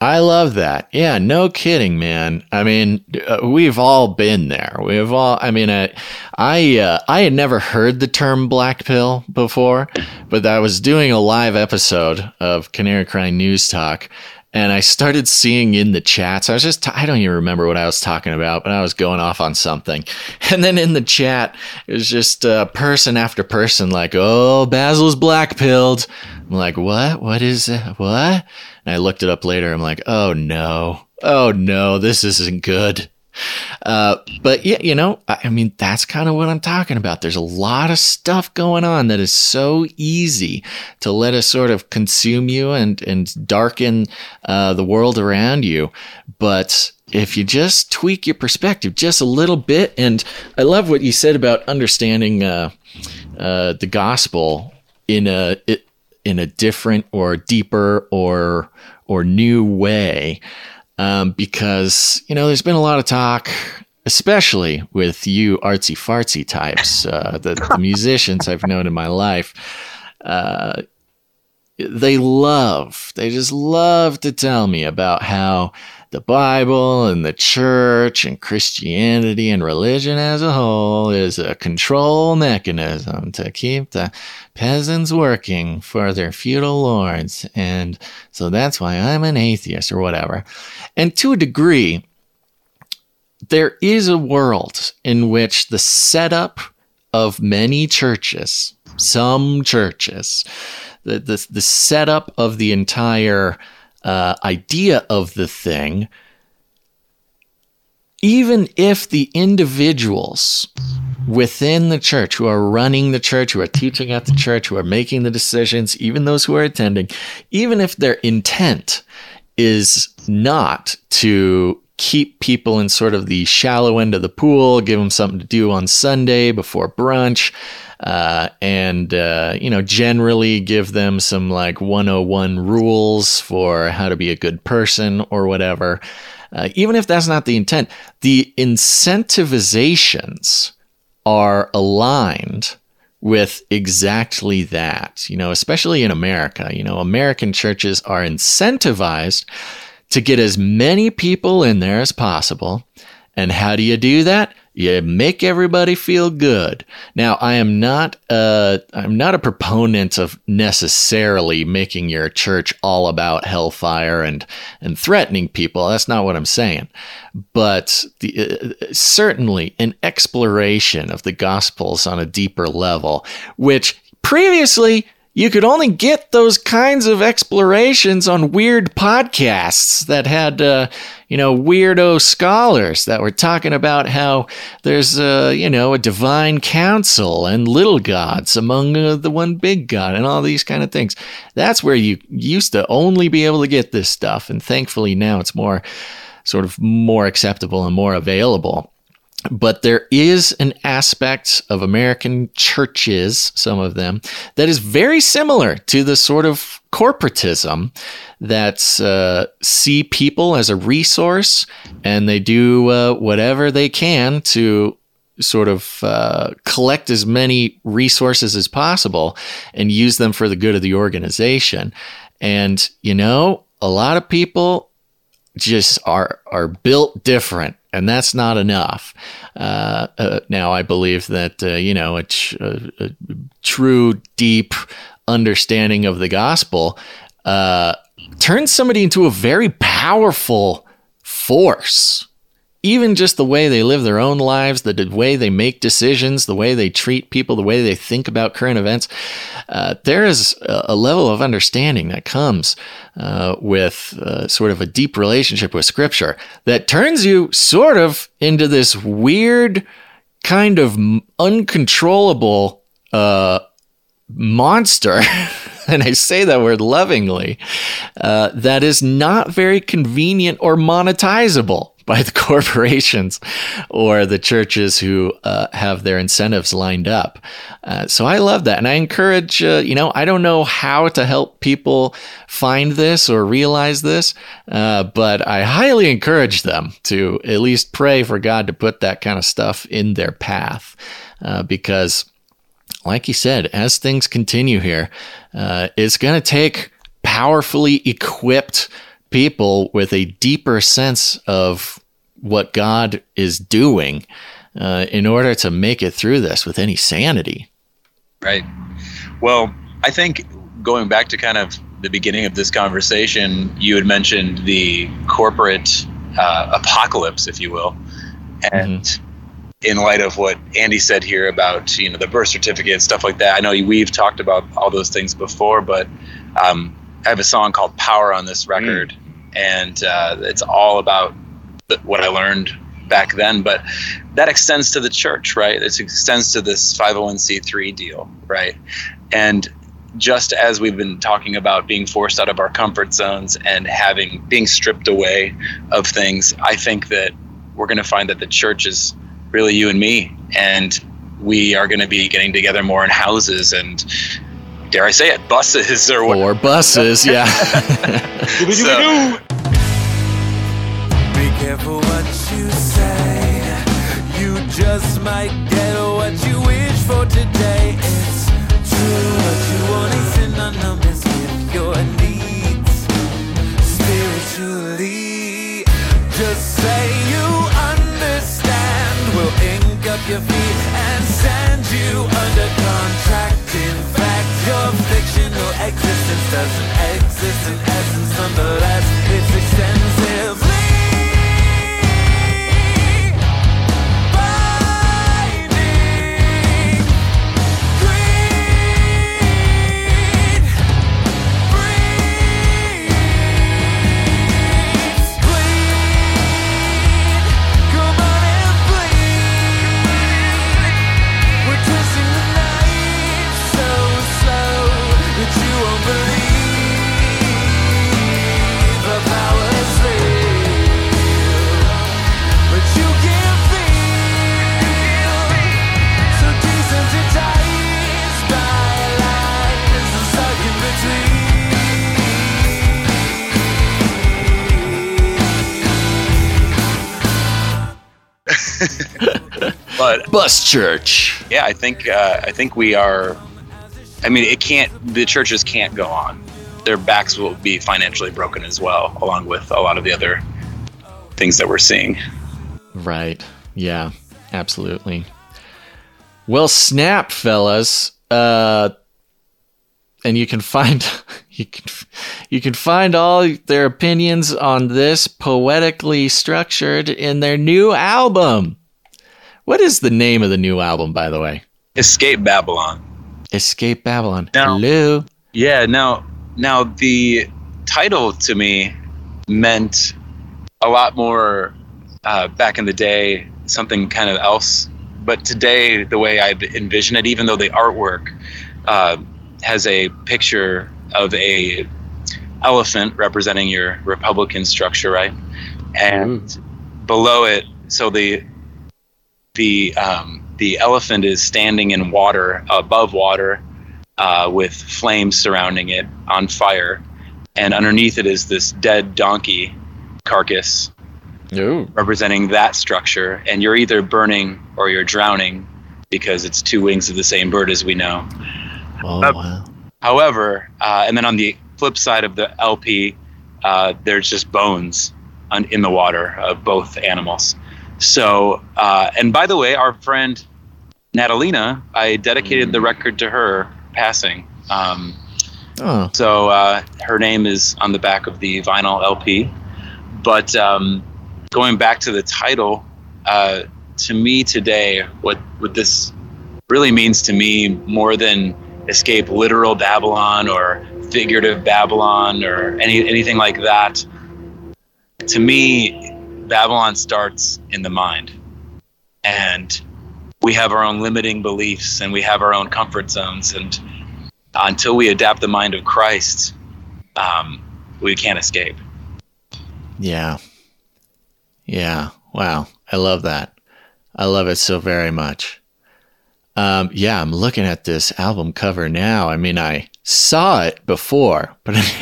I love that. Yeah, no kidding, man. I mean, uh, we've all been there. We've all. I mean, I, I, uh, I had never heard the term black pill before, but I was doing a live episode of Canary Cry News Talk, and I started seeing in the chats. I was just. I don't even remember what I was talking about, but I was going off on something, and then in the chat, it was just uh, person after person like, "Oh, Basil's black pilled." I'm like, "What? What is it? What?" And I looked it up later. I'm like, oh no, oh no, this isn't good. Uh, but yeah, you know, I, mean, that's kind of what I'm talking about. There's a lot of stuff going on that is so easy to let us sort of consume you and and darken uh, the world around you. But if you just tweak your perspective just a little bit, and I love what you said about understanding uh, uh, the gospel in a in a different or deeper or or new way um, because you know there's been a lot of talk especially with you artsy fartsy types uh, the, the musicians i've known in my life uh, they love they just love to tell me about how the bible and the church and christianity and religion as a whole is a control mechanism to keep the peasants working for their feudal lords. And so that's why i'm an atheist or whatever. And to a degree there is a world in which the setup of many churches some churches the, the, the setup of the entire uh, idea of the thing, even if the individuals within the church who are running the church, who are teaching at the church, who are making the decisions, even those who are attending, even if their intent is not to keep people in sort of the shallow end of the pool, give them something to do on Sunday before brunch, uh, and uh, you know generally give them some like 101 rules for how to be a good person or whatever. Uh, even if that's not the intent the incentivizations are aligned with exactly that you know especially in america. You know american churches are incentivized to get as many people in there as possible and how do you do that you make everybody feel good. Now, I am not uh, I'm not a proponent of necessarily making your church all about hellfire and and threatening people. That's not what I'm saying. But the, uh, certainly an exploration of the gospels on a deeper level, which previously you could only get those kinds of explorations on weird podcasts that had, uh, you know, weirdo scholars that were talking about how there's, uh, you know, a divine council and little gods among uh, the one big god and all these kind of things. That's where you used to only be able to get this stuff. And thankfully now it's more sort of more acceptable and more available but there is an aspect of American churches, some of them, that is very similar to the sort of corporatism that uh, see people as a resource and they do uh, whatever they can to sort of uh, collect as many resources as possible and use them for the good of the organization. And you know, a lot of people just are are built different, and that's not enough. Uh, uh, now, I believe that uh, you know a, tr- a, true, deep understanding of the gospel uh, turns somebody into a very powerful force even just the way they live their own lives, the way they make decisions, the way they treat people, the way they think about current events, uh, there is a, level of understanding that comes uh, with uh, sort of a deep relationship with Scripture that turns you sort of into this weird, kind of uncontrollable uh, monster. and I say that word lovingly, uh, that is not very convenient or monetizable by the corporations or the churches who uh, have their incentives lined up. Uh, so I love that. And I encourage, uh, you know, I don't know how to help people find this or realize this, uh, but I highly encourage them to at least pray for God to put that kind of stuff in their path uh, because. Like you said, as things continue here, uh, it's going to take powerfully equipped people with a deeper sense of what God is doing uh, in order to make it through this with any sanity. Right. Well, I think going back to kind of the beginning of this conversation, you had mentioned the corporate uh, apocalypse, if you will, and. Mm-hmm. In light of what Andy said here about you know the birth certificate stuff like that, I know we've talked about all those things before, but um, I have a song called "Power" on this record, mm. And uh, it's all about what I learned back then, but that extends to the church, right? It extends to this 501c3 deal, right? And just as we've been talking about being forced out of our comfort zones and having being stripped away of things, I think that we're going to find that the church is really you and me, and we are going to be getting together more in houses and dare I say it, buses or what? Or buses, yeah. so, might get what you wish for today. It's true what you want is synonymous with your needs. Spiritually, just say you understand. We'll ink up your feet and send you under contract. In fact, your fictional existence doesn't exist in essence, nonetheless, it's extensive. But bus church. Yeah, I think uh, I think we are. I mean, it can't. The churches can't go on. Their backs will be financially broken as well, along with a lot of the other things that we're seeing. Right. Yeah. Absolutely. Well, snap, fellas. Uh, and you can find you can you can find all their opinions on this poetically structured in their new album. What is the name of the new album, by the way? Escape Babylon. Escape Babylon. Now, Hello. Yeah. Now, now the title to me meant a lot more uh, back in the day, something kind of else. But today, the way I envision it, even though the artwork uh, has a picture of a elephant representing your Republican structure, right? And mm. below it, so the the um, the elephant is standing in water above water uh, with flames surrounding it on fire and underneath it is this dead donkey carcass Ooh. representing that structure. And you're either burning or you're drowning because it's two wings of the same bird, as we know. Oh, Uh, wow. However, uh, and then on the flip side of the LP, uh, there's just bones on, in the water of both animals. So, uh, and by the way, our friend Natalina, I dedicated the record to her passing. Um, Oh, so uh, her name is on the back of the vinyl LP. But um, going back to the title, uh, to me today, what what this really means to me more than escape literal Babylon or figurative Babylon or any anything like that. To me, Babylon starts in the mind, and we have our own limiting beliefs and we have our own comfort zones and until we adapt the mind of Christ, um, we can't escape. yeah. Yeah. Wow. I love that. I love it so very much. Um, yeah, I'm looking at this album cover now. I mean, I saw it before, but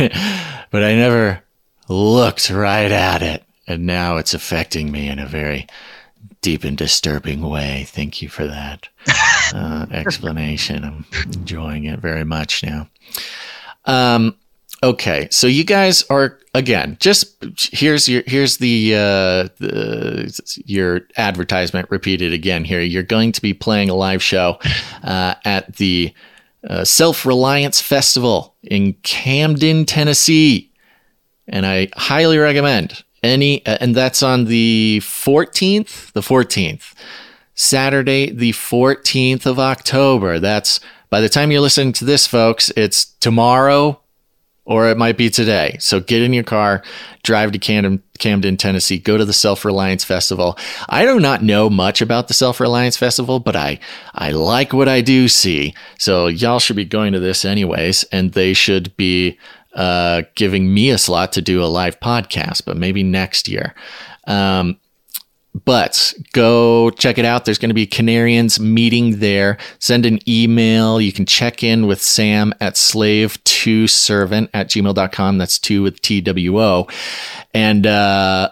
but I never looked right at it, and now it's affecting me in a very deep and disturbing way. Thank you for that uh, explanation. I'm enjoying it very much now. Um, okay, so you guys are again just here's your here's the uh, the your advertisement repeated again here. You're going to be playing a live show uh, at the uh, Self Reliance Festival in Camden, Tennessee, and I highly recommend any. uh, And that's on the 14th, the 14th, Saturday, the 14th of October. That's by the time you're listening to this, folks, it's tomorrow or it might be today. So get in your car, drive to Camden, Camden, Tennessee, go to the Self Reliance Festival. I do not know much about the Self Reliance Festival, but I I like what I do see. So y'all should be going to this anyways, and they should be uh, giving me a slot to do a live podcast, but maybe next year. Um, but go check it out. There's going to be Canarians meeting there. Send an email. You can check in with Sam at slave2servant at gmail.com. That's two with T W O. And, uh,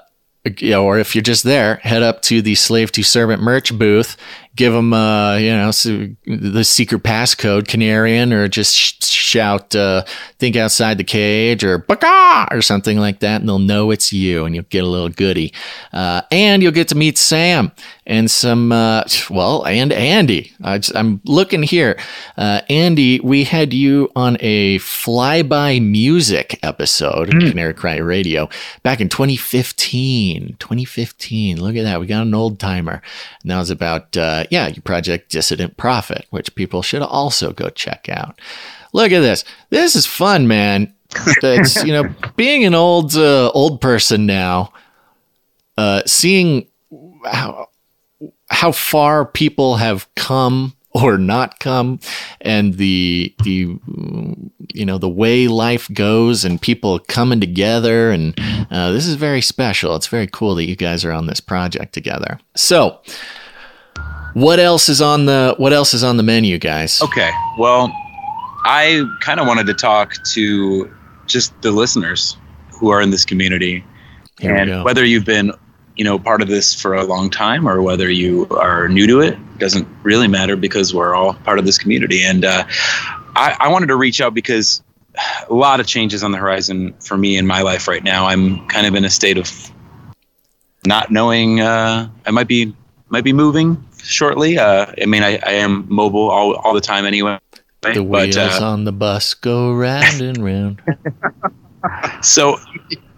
or if you're just there, head up to the slave to servant merch booth, give them, uh, you know, the secret passcode Canarian or just sh- shout, uh, think outside the cage or baka or something like that. And they'll know it's you and you'll get a little goodie. Uh, and you'll get to meet Sam and some, uh, well, and Andy. I just, I'm looking here. Uh, Andy, we had you on a flyby music episode of Canary Cry Radio back in 2015. 2015. Look at that. We got an old timer. And that was about, uh, yeah, your project Dissident Prophet, which people should also go check out. Look at this. This is fun, man. It's, you know, being an old, uh, old person now, uh, seeing how, how far people have come or not come and the the you know the way life goes and people coming together and uh, this is very special it's very cool that you guys are on this project together so what else is on the what else is on the menu guys Okay. Well, I kind of wanted to talk to just the listeners who are in this community, Here and whether you've been, you know, part of this for a long time or whether you are new to it doesn't really matter because we're all part of this community. And uh, I, I wanted to reach out because a lot of changes on the horizon for me in my life right now. I'm kind of in a state of not knowing. Uh, I might be might be moving shortly. Uh, I mean, I, I am mobile all, all the time anyway. the but, wheels uh, on the bus go round and round so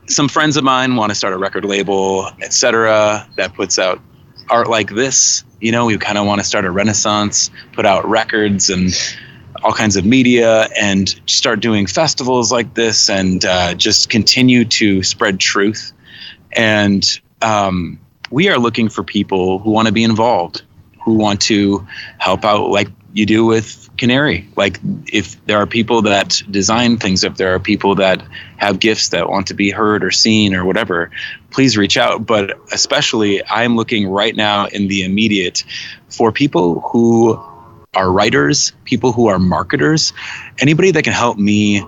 some friends of mine want to start a record label, etc. that puts out art like this. You know, we kind of want to start a renaissance, put out records and all kinds of media and start doing festivals like this and uh, just continue to spread truth. And um, we are looking for people who want to be involved, who want to help out like you do with Canary. Like if there are people that design things, if there are people that have gifts that want to be heard or seen or whatever, please reach out. But especially, I'm looking right now in the immediate for people who are writers, people who are marketers, anybody that can help me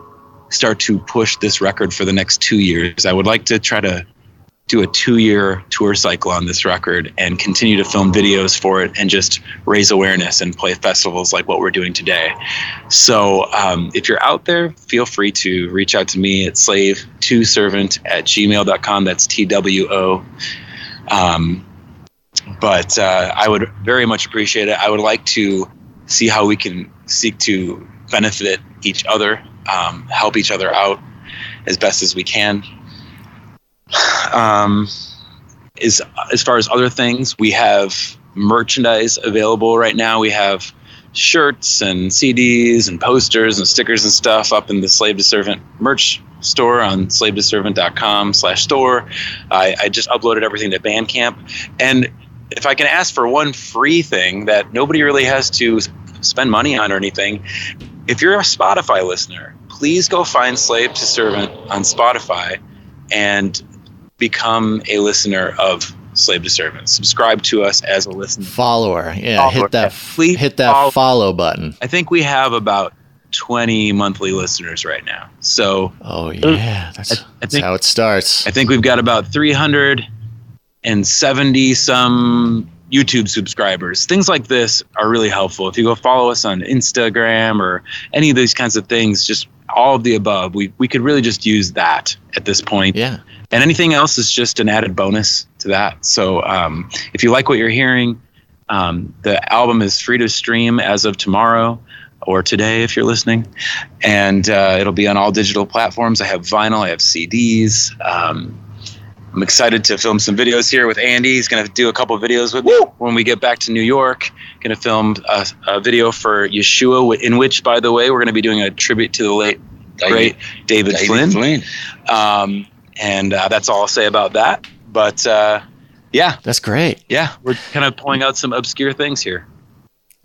start to push this record for the next two years. I would like to try to do a two year tour cycle on this record and continue to film videos for it and just raise awareness and play festivals like what we're doing today. So um, if you're out there, feel free to reach out to me at slave to servant at gmail.com. That's T W O. Um, but uh, I would very much appreciate it. I would like to see how we can seek to benefit each other, um, help each other out as best as we can. Um, is as far as other things, we have merchandise available right now. We have shirts and CDs and posters and stickers and stuff up in the Slave Two Servant merch store on slave to servant.com slash store. I, I just uploaded everything to Bandcamp. And if I can ask for one free thing that nobody really has to spend money on or anything, if you're a Spotify listener, please go find Slave Two Servant on Spotify and become a listener of Slave Two Servant. Subscribe to us as a listener. Follower. Yeah, Follower, hit that yeah. Please hit that follow- follow button. I think we have about 20 monthly listeners right now. So Oh yeah, that's, I that's think- how it starts. I think we've got about 370 some YouTube subscribers. Things like this are really helpful. If you go follow us on Instagram or any of these kinds of things, just all of the above, we, we could really just use that at this point. Yeah. And anything else is just an added bonus to that. So um, if you like what you're hearing, um, the album is free to stream as of tomorrow or today if you're listening. And uh, it'll be on all digital platforms. I have vinyl, I have CDs. Um, I'm excited to film some videos here with Andy. He's going to do a couple videos with me when we get back to New York. Going to film a, a video for Yeshua, in which, by the way, we're going to be doing a tribute to the late, great David, David Flynn. Flynn. Um, and uh, that's all I'll say about that. But uh, yeah, That's great. yeah, we're kind of pulling out some obscure things here.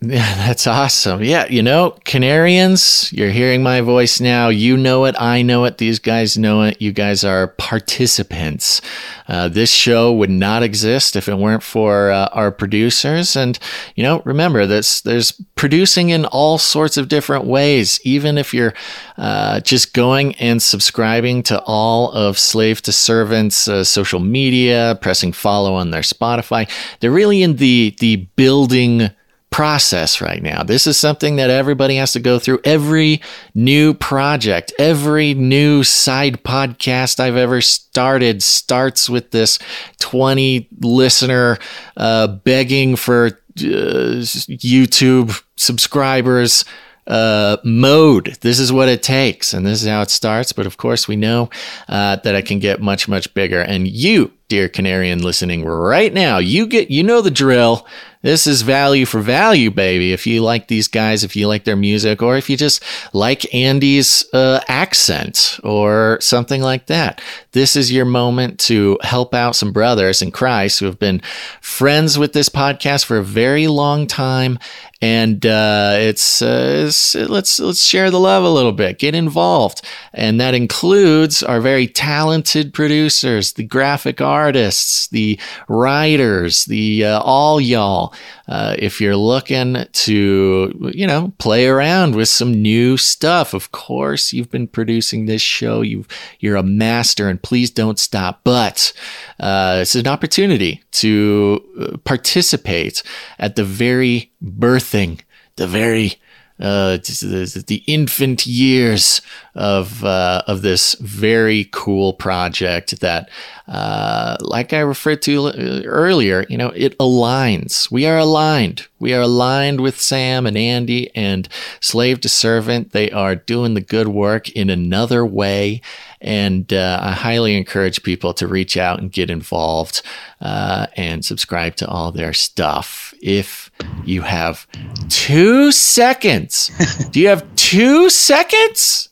Yeah, that's awesome. Yeah, you know, Canarians, you're hearing my voice now. You know it. I know it. These guys know it. You guys are participants. Uh, this show would not exist if it weren't for uh, our producers. And, you know, remember this, there's producing in all sorts of different ways. Even if you're uh, just going and subscribing to all of Slave Two Servants uh, social media, pressing follow on their Spotify, they're really in the, the building process right now. This is something that everybody has to go through. Every new project, every new side podcast I've ever started starts with this 20 listener uh, begging for uh, YouTube subscribers uh, mode. This is what it takes, and this is how it starts. But of course, we know uh, that it can get much, much bigger. And you, dear Canarian, listening right now, you get, you know the drill. This is value for value, baby. If you like these guys, if you like their music, or if you just like Andy's uh, accent or something like that, this is your moment to help out some brothers in Christ who have been friends with this podcast for a very long time and uh, it's, uh, it's let's let's share the love a little bit, get involved, and that includes our very talented producers, the graphic artists, the writers, the uh, all y'all. Uh, if you're looking to, you know, play around with some new stuff, of course, you've been producing this show. You you're a master, and please don't stop. But uh, it's an opportunity to uh, participate at the very birthing, the very uh, the, infant years of uh, of this very cool project that, uh, like I referred to uh, earlier, you know, it aligns. We are aligned. We are aligned with Sam and Andy and Slave Two Servant. They are doing the good work in another way. And uh, I highly encourage people to reach out and get involved uh, and subscribe to all their stuff. If you have two seconds, do you have two seconds?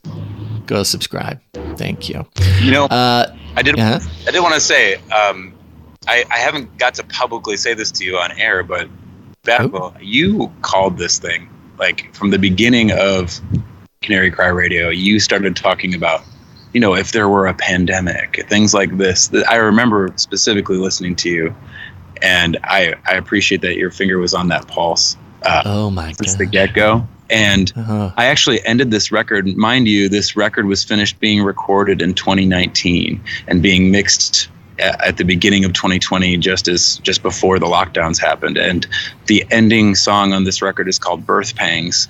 Go subscribe. Thank you. You know, Uh, I did. yeah. I did want to say, um, I, I haven't got to publicly say this to you on air, but Battle, you called this thing like from the beginning of Canary Cry Radio. You started talking about, you know, if there were a pandemic, things like this. I remember specifically listening to you, and I I appreciate that your finger was on that pulse uh, oh my since the get go. And Uh-huh. I actually ended this record. Mind you, this record was finished being recorded in 2019 and being mixed at the beginning of 2020, just as just before the lockdowns happened. And the ending song on this record is called "Birth Pangs."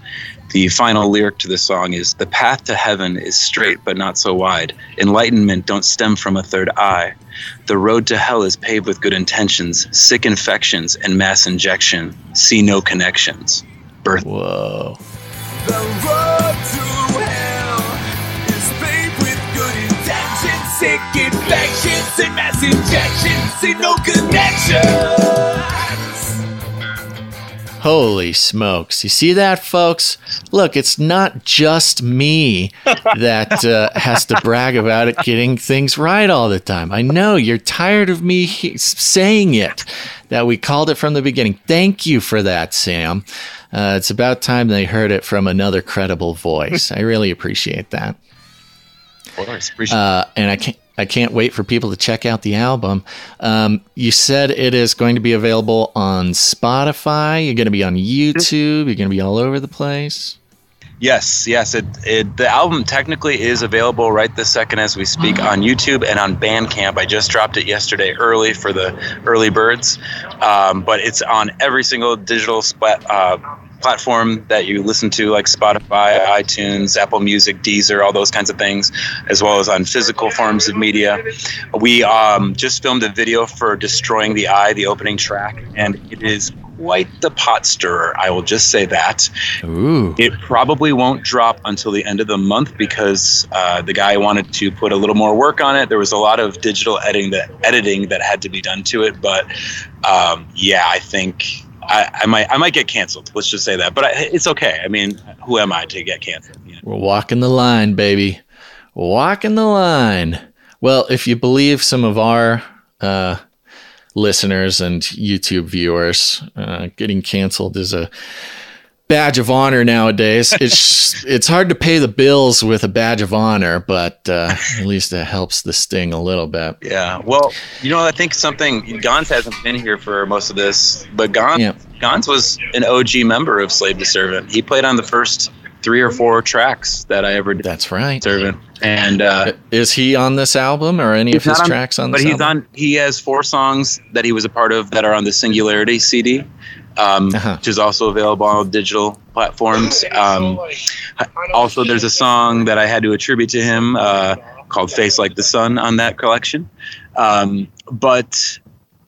The final lyric to the song is The path to heaven is straight but not so wide. Enlightenment don't stem from a third eye. The road to hell is paved with good intentions, sick infections, and mass injection. See no connections. Birth. Whoa. The road to hell is paved with good intentions, sick infections, and mass injections. See no connections. Holy smokes. You see that, folks? Look, it's not just me that uh, has to brag about it getting things right all the time. I know you're tired of me he- saying it, that we called it from the beginning. Thank you for that, Sam. Uh, it's about time they heard it from another credible voice. I really appreciate that. Of course. Appreciate Uh, and I can't. I can't wait for people to check out the album. Um, you said it is going to be available on Spotify. You're going to be on YouTube. You're going to be all over the place. Yes, yes. It, it the album technically is available right this second as we speak on YouTube and on Bandcamp. I just dropped it yesterday early for the early birds, um, but it's on every single digital splat, uh, platform that you listen to, like Spotify, iTunes, Apple Music, Deezer, all those kinds of things, as well as on physical forms of media. We um, just filmed a video for "Destroying the Eye," the opening track, and it is quite the pot stirrer. I will just say that. Ooh. It probably won't drop until the end of the month because uh, the guy wanted to put a little more work on it. There was a lot of digital editing that editing that had to be done to it, but um, yeah, I think I, I might I might get canceled. Let's just say that, but I, it's okay. I mean, who am I to get canceled? You know? We're walking the line, baby. Walking the line. Well, if you believe some of our uh, listeners and YouTube viewers, uh, getting canceled is a badge of honor nowadays. It's it's hard to pay the bills with a badge of honor, but uh, at least it helps the sting a little bit. Yeah. Well, you know, I think something Gonz hasn't been here for most of this, but Gonz Yeah. Gonz was an OG member of Slave Two Servant. He played on the first three or four tracks that I ever did. That's right. Servant, and uh, Is he on this album or any of his on- tracks on but this he's album? on. He has four songs that he was a part of that are on the Singularity CD, um, Uh-huh. which is also available on digital platforms. Um, also, there's a song that I had to attribute to him uh, called "Face Like the Sun" on that collection. Um, but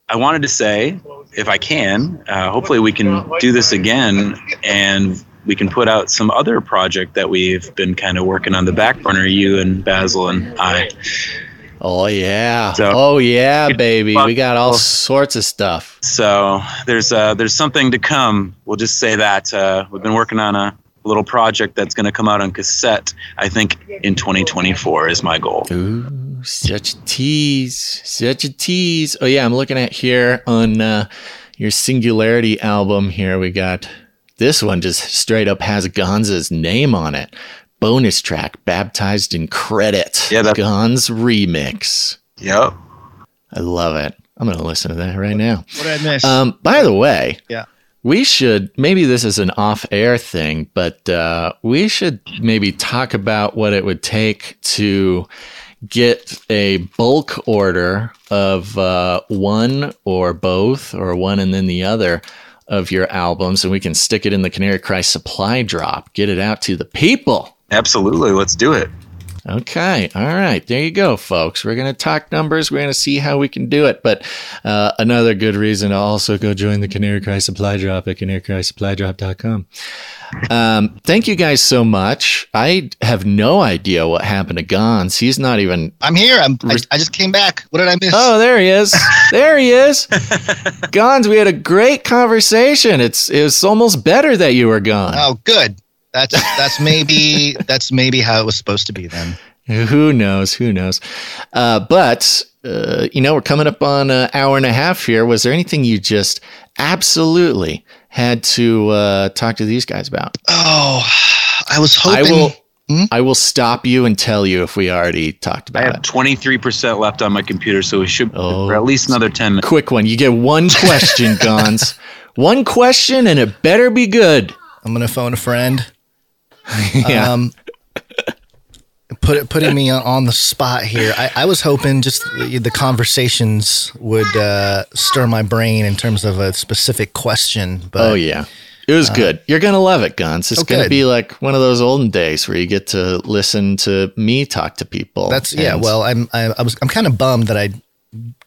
I wanted to say, if I can, uh, hopefully we can do this again and. We can put out some other project that we've been kind of working on the back burner, you and Basil and I. Oh yeah. So- oh yeah, baby. We got all sorts of stuff. So there's uh, there's something to come. We'll just say that uh, we've been working on a little project that's going to come out on cassette. I think in 2024 is my goal. Ooh, such a tease. Such a tease. Oh yeah, I'm looking at here on uh, your Singularity album here. We got this one just straight up has Gonz's name on it. Bonus track, baptized in credit. Yeah, that- Gonz remix. Yep. I love it. I'm gonna listen to that right now. What did I miss? Um, by the way, Yeah. we should maybe this is an off-air thing, but uh, we should maybe talk about what it would take to get a bulk order of uh, one or both, or one and then the other of your albums, and we can stick it in the Canary Cry supply drop, get it out to the people. Absolutely. Let's do it. Okay. All right. There you go, folks. We're going to talk numbers. We're going to see how we can do it. But uh, another good reason to also go join the Canary Cry Supply Drop at canarycrysupply.drop.com. Um, thank you guys so much. I have no idea what happened to Gonz. He's not even. I'm here. I'm, I, I just came back. What did I miss? Oh, there he is. There he is. Gonz, we had a great conversation. It's it was almost better that you were gone. Oh, good. That's that's maybe that's maybe how it was supposed to be then. Who knows? Who knows? Uh, but uh, you know, we're coming up on an hour and a half here. Was there anything you just absolutely had to uh, talk to these guys about? Oh, I was hoping. I hoping. will. Hmm? I will stop you and tell you if we already talked about it. I have it. 23% left on my computer, so we should Oh. for at least another 10 minutes. Quick one. You get one question, Gonz. one question, and it better be good. I'm gonna phone a friend. Yeah. Um, put put, putting me on the spot here. I, I was hoping just the, the conversations would uh, stir my brain in terms of a specific question. But oh yeah. It was good. You're gonna love it, Gonz. It's Oh, gonna good. be like one of those olden days where you get to listen to me talk to people. That's yeah. Well, I'm I, I was I'm kind of bummed that I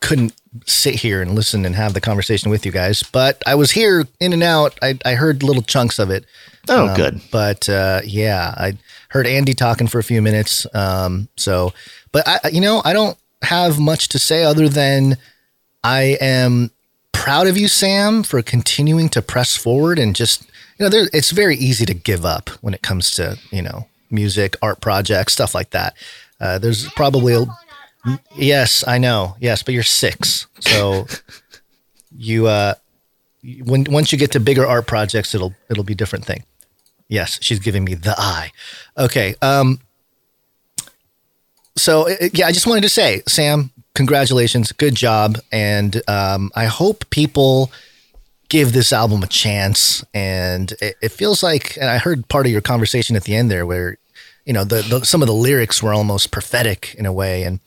couldn't sit here and listen and have the conversation with you guys, but I was here in and out. I I heard little chunks of it. oh, Um, good. But uh, yeah, I heard Andy talking for a few minutes. Um, so, but I, you know, I don't have much to say other than I am proud of you, Sam, for continuing to press forward and just, you know, there, it's very easy to give up when it comes to, you know, music, art projects, stuff like that. Uh, there's probably a, yes, I know. Yes, but you're six. So you, uh, when, once you get to bigger art projects, it'll, it'll be a different thing. Yes, she's giving me the eye. Okay. Um, so uh, yeah, I just wanted to say, Sam, congratulations, good job, and um, I hope people give this album a chance. And it, it feels like, and I heard part of your conversation at the end there, where you know the, the some of the lyrics were almost prophetic in a way, and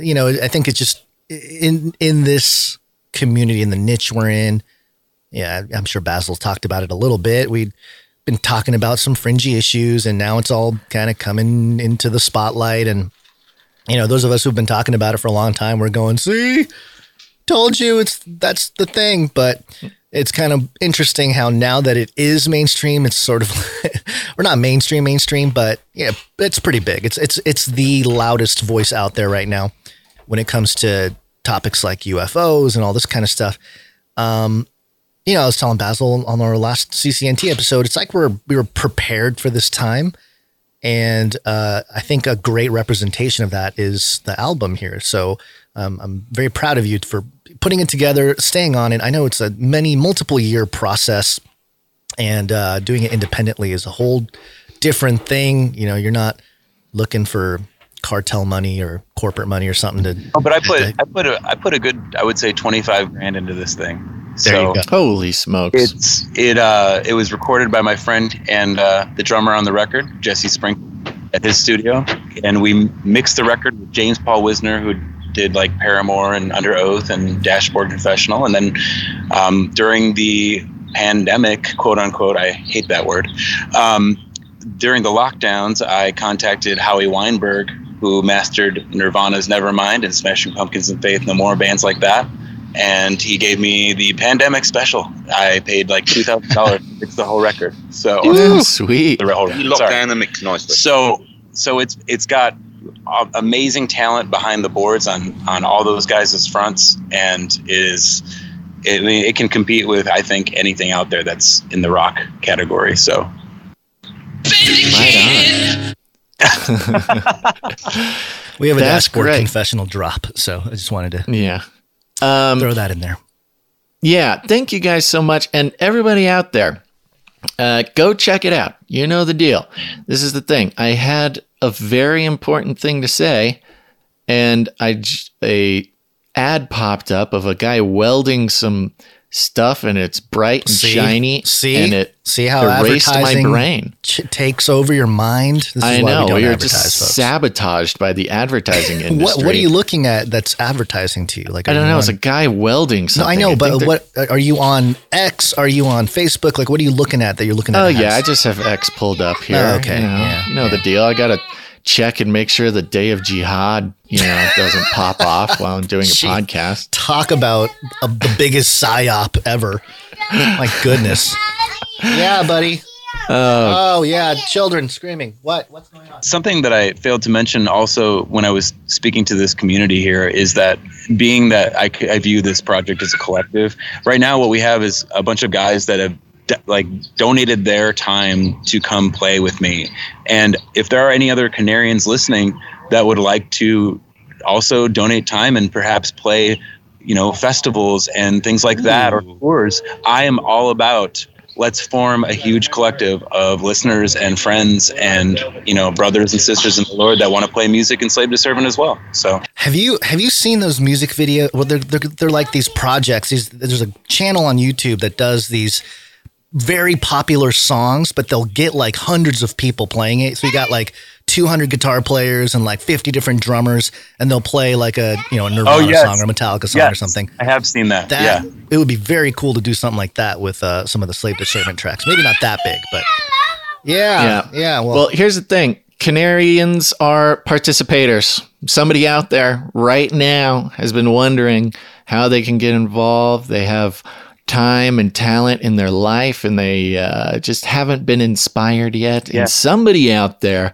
you know I think it's just in in this community in the niche we're in. Yeah, I'm sure Basil talked about it a little bit. We'd been talking about some fringy issues, and now it's all kind of coming into the spotlight. And you know, those of us who've been talking about it for a long time, we're going, "See, told you, it's that's the thing." But it's kind of interesting how now that it is mainstream, it's sort of or not mainstream, mainstream, but yeah, it's pretty big. It's it's it's the loudest voice out there right now when it comes to topics like UFOs and all this kind of stuff. Um, you know, I was telling Basil on our last CCNT episode, it's like we're we were prepared for this time. And uh, I think a great representation of that is the album here. So um, I'm very proud of you for putting it together, staying on it. I know it's a many multiple year process, and uh, doing it independently is a whole different thing. You know, you're not looking for cartel money or corporate money or something to. Oh, but I put I put a I put a good I would say twenty five grand into this thing. There so you go. Holy smokes! it's it uh it was recorded by my friend and uh, the drummer on the record Jesse Spring at his studio, and we mixed the record with James Paul Wisner who did like Paramore and Under Oath and Dashboard Confessional, and then um, during the pandemic, quote unquote, I hate that word. Um, during the lockdowns, I contacted Howie Weinberg, who mastered Nirvana's Nevermind and Smashing Pumpkins and Faith No More, bands like that. And he gave me the pandemic special. I paid like two thousand dollars to fix the whole record. So Ooh, sweet. the whole You record. lock Sorry. down the mix nicely. So so it's it's got amazing talent behind the boards on on all those guys' fronts, and is it, I mean, it can compete with I think anything out there that's in the rock category. So Right We have a That's dashboard great. confessional drop, so I just wanted to. Yeah. Um, throw that in there. Yeah, thank you guys so much. And everybody out there, uh, go check it out. You know the deal. This is the thing. I had a very important thing to say, and I j- a ad popped up of a guy welding some stuff, and it's bright and See? shiny. See? and it See how erased my brain. ch- takes over your mind. This is I know we you're just folks. sabotaged by the advertising industry. What What are you looking at that's advertising to you? Like I don't know. on- It's a guy welding something. no. I know, think but what are you on X? Are you on Facebook? Like, what are you looking at that you're looking at? Oh yeah, I just have X pulled up here. Oh, okay, you know, yeah, you know the deal. I gotta check and make sure the day of jihad, you know, doesn't pop off while I'm doing a Gee. podcast. talk about uh, the biggest psyop ever. My goodness. Yeah, buddy. oh yeah, children screaming. What? What's going on? something that I failed to mention also when I was speaking to this community here is that being that I view this project as a collective, right now what we have is a bunch of guys that have d- like donated their time to come play with me. And if there are any other Canarians listening that would like to also donate time and perhaps play, you know, festivals and things like that or tours, I am all about let's form a huge collective of listeners and friends and you know brothers and sisters in the Lord that want to play music and slave two servant as well. So Have you have you seen those music videos? Well, they're, they're they're like these projects. These there's a channel on YouTube that does these very popular songs, but they'll get like hundreds of people playing it. So you got like 200 guitar players and like 50 different drummers, and they'll play like a you know a Nirvana Oh, yes. song or a Metallica song or something. I have seen that. That yeah. it would be very cool to do something like that with uh, some of the Slave Two Servant tracks. Maybe not that big, but yeah, Yeah. yeah. well, Well, here's the thing Canarians are participators. Somebody out there right now has been wondering how they can get involved. They have time and talent in their life and they uh, just haven't been inspired yet. Yeah. And somebody out there,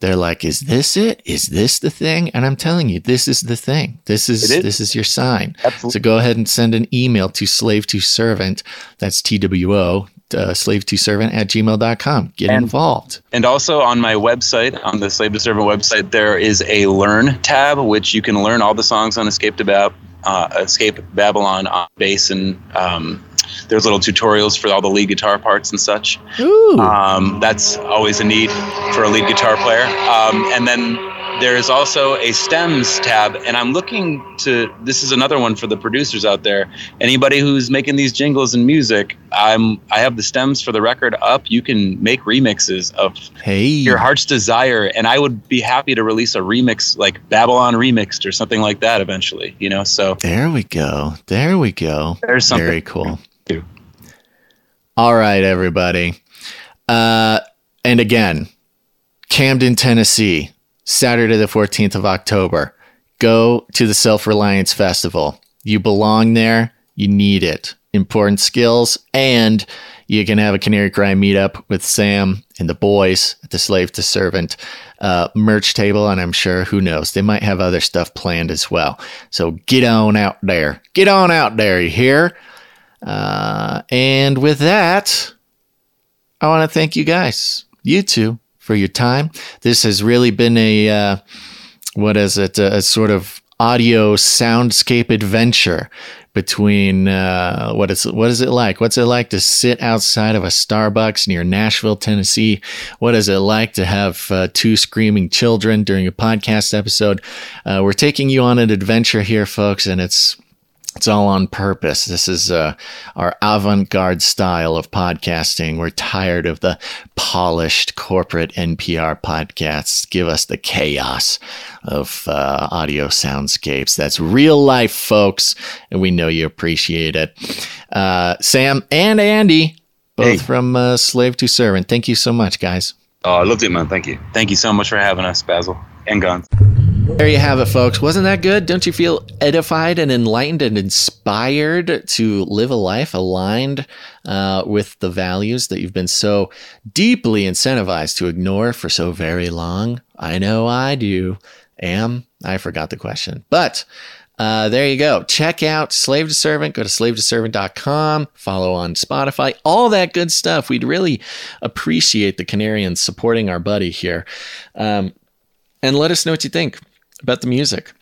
they're like, is this it? Is this the thing? And I'm telling you, this is the thing. This is, is. this is your sign. Absolutely. So go ahead and send an email to slave two servant. That's T W O, uh, slave two servant at gmail.com. Get And- involved. And also on my website, on the Slave Two Servant website, there is a Learn tab, which you can learn all the songs on Escape to Bab- uh, Escape Babylon on bass, and um, there's little tutorials for all the lead guitar parts and such. Um, that's always a need for a lead guitar player. Um, and then there is also a stems tab, and I'm looking to. This is another one for the producers out there. Anybody who's making these jingles and music, I'm. I have the stems for the record up. You can make remixes of hey. your heart's desire, and I would be happy to release a remix like Babylon remixed or something like that eventually. You know, so There we go. There we go. there's something. Very cool. All right, everybody. Uh, and again, Camden, Tennessee, Saturday, the 14th of October. Go to the Self Reliance Festival. You belong there. You need it. Important skills. And you can have a Canary Cry meetup with Sam and the boys at the Slave Two Servant uh, merch table. And I'm sure, who knows, they might have other stuff planned as well. So get on out there. Get on out there, you hear? Uh, and with that, I want to thank you guys, you two, for your time. This has really been a, uh, what is it, a, a sort of audio soundscape adventure between uh, what is what is it like? What's it like to sit outside of a Starbucks near Nashville, Tennessee? What is it like to have uh, two screaming children during a podcast episode? Uh, we're taking you on an adventure here, folks, and it's it's all on purpose. This is uh, our avant garde style of podcasting. We're tired of the polished corporate NPR podcasts. Give us the chaos of uh, audio soundscapes. That's real life, folks. And we know you appreciate it. Uh, Sam and Andy, both Hey. from uh, Slave Two Servant. Thank you so much, guys. Oh, I loved it, man. Thank you. Thank you so much for having us, Basil and Gonz. There you have it, folks. Wasn't that good? Don't you feel edified and enlightened and inspired to live a life aligned uh, with the values that you've been so deeply incentivized to ignore for so very long? I know I do. Am I forgot the question, but. Uh, there you go. Check out Slave Two Servant. Go to slavetwoservant.com. Follow on Spotify. All that good stuff. We'd really appreciate the Canarians supporting our buddy here. Um, and let us know what you think about the music.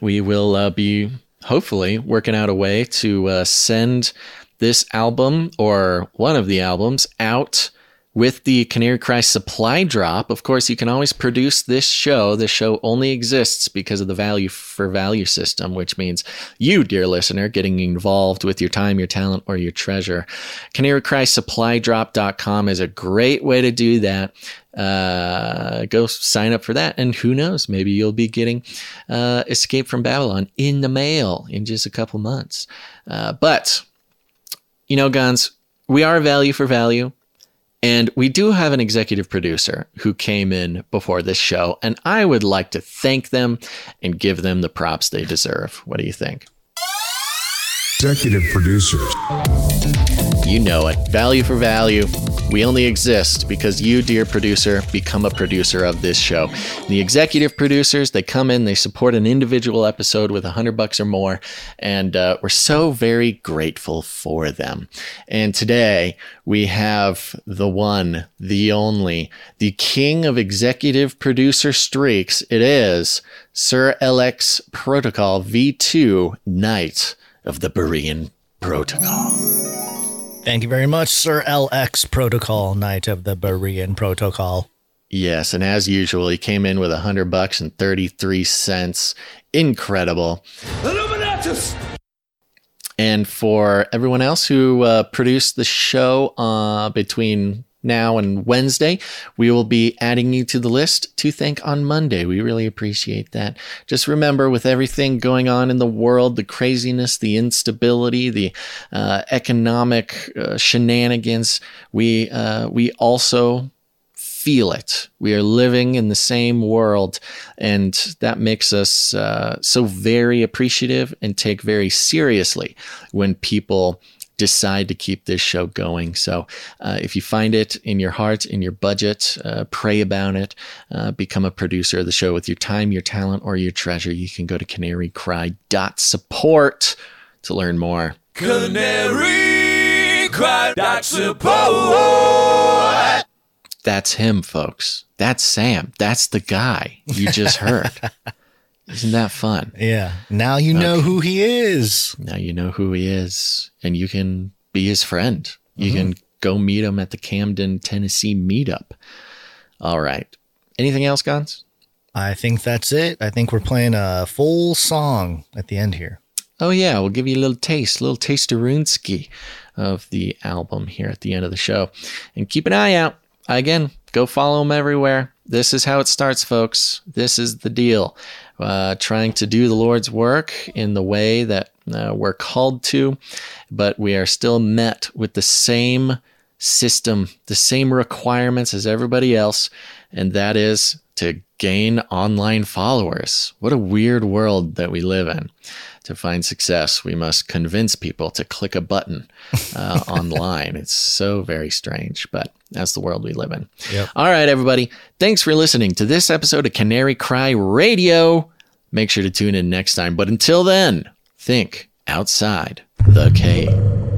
We will uh, be hopefully working out a way to uh, send this album or one of the albums out with the Canary Cry supply drop. Of course, you can always produce this show. This show only exists because of the value for value system, which means you, dear listener, getting involved with your time, your talent, or your treasure. CanaryCrySupplyDrop.com is a great way to do that uh, go sign up for that. And who knows, maybe you'll be getting uh, Escape from Babylon in the mail in just a couple months. Uh, but, you know, Gonz, we are value for value. And we do have an executive producer who came in before this show, and I would like to thank them and give them the props they deserve. What do you think? Executive producers. You know it. Value for value. We only exist because you, dear producer, become a producer of this show. The executive producers, they come in, they support an individual episode with a hundred bucks or more, and uh, we're so very grateful for them. And today we have the one, the only, the king of executive producer streaks. It is Sir LX Protocol V2 Knight of the Berean Protocol. Thank you very much, Sir LX Protocol, Knight of the Berean Protocol. Yes, and as usual, he came in with a hundred bucks and thirty-three cents. Incredible. Illuminatus! And for everyone else who uh, produced the show uh, between now and Wednesday. We will be adding you to the list to thank on Monday. We really appreciate that. Just remember, with everything going on in the world, the craziness, the instability, the uh, economic uh, shenanigans, we uh, we also feel it. We are living in the same world, and that makes us uh, so very appreciative and take very seriously when people decide to keep this show going. So, uh, if you find it in your heart, in your budget, uh, pray about it, uh, become a producer of the show with your time, your talent, or your treasure. You can go to canarycry.support to learn more. Canary cry dot support. That's him, folks. That's Sam. That's the guy you just heard. Isn't that fun? Yeah. Now you know who he is. Now you know who he is, and you can be his friend. You can mm-hmm. go meet him at the Camden, Tennessee meetup. All right. Anything else, Gonz? I think that's it. I think we're playing a full song at the end here. Oh yeah, we'll give you a little taste, a little taste of Runeski of the album here at the end of the show. And keep an eye out. Again, go follow him everywhere. This is how it starts, folks. This is the deal. Uh, trying to do the Lord's work in the way that uh, we're called to, but we are still met with the same system, the same requirements as everybody else, and that is to gain online followers. What a weird world that we live in. To find success, we must convince people to click a button uh, online. It's so very strange, but that's the world we live in. Yep. All right, everybody. Thanks for listening to this episode of Canary Cry Radio. Make sure to tune in next time. But until then, think outside the cave.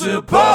Cartels.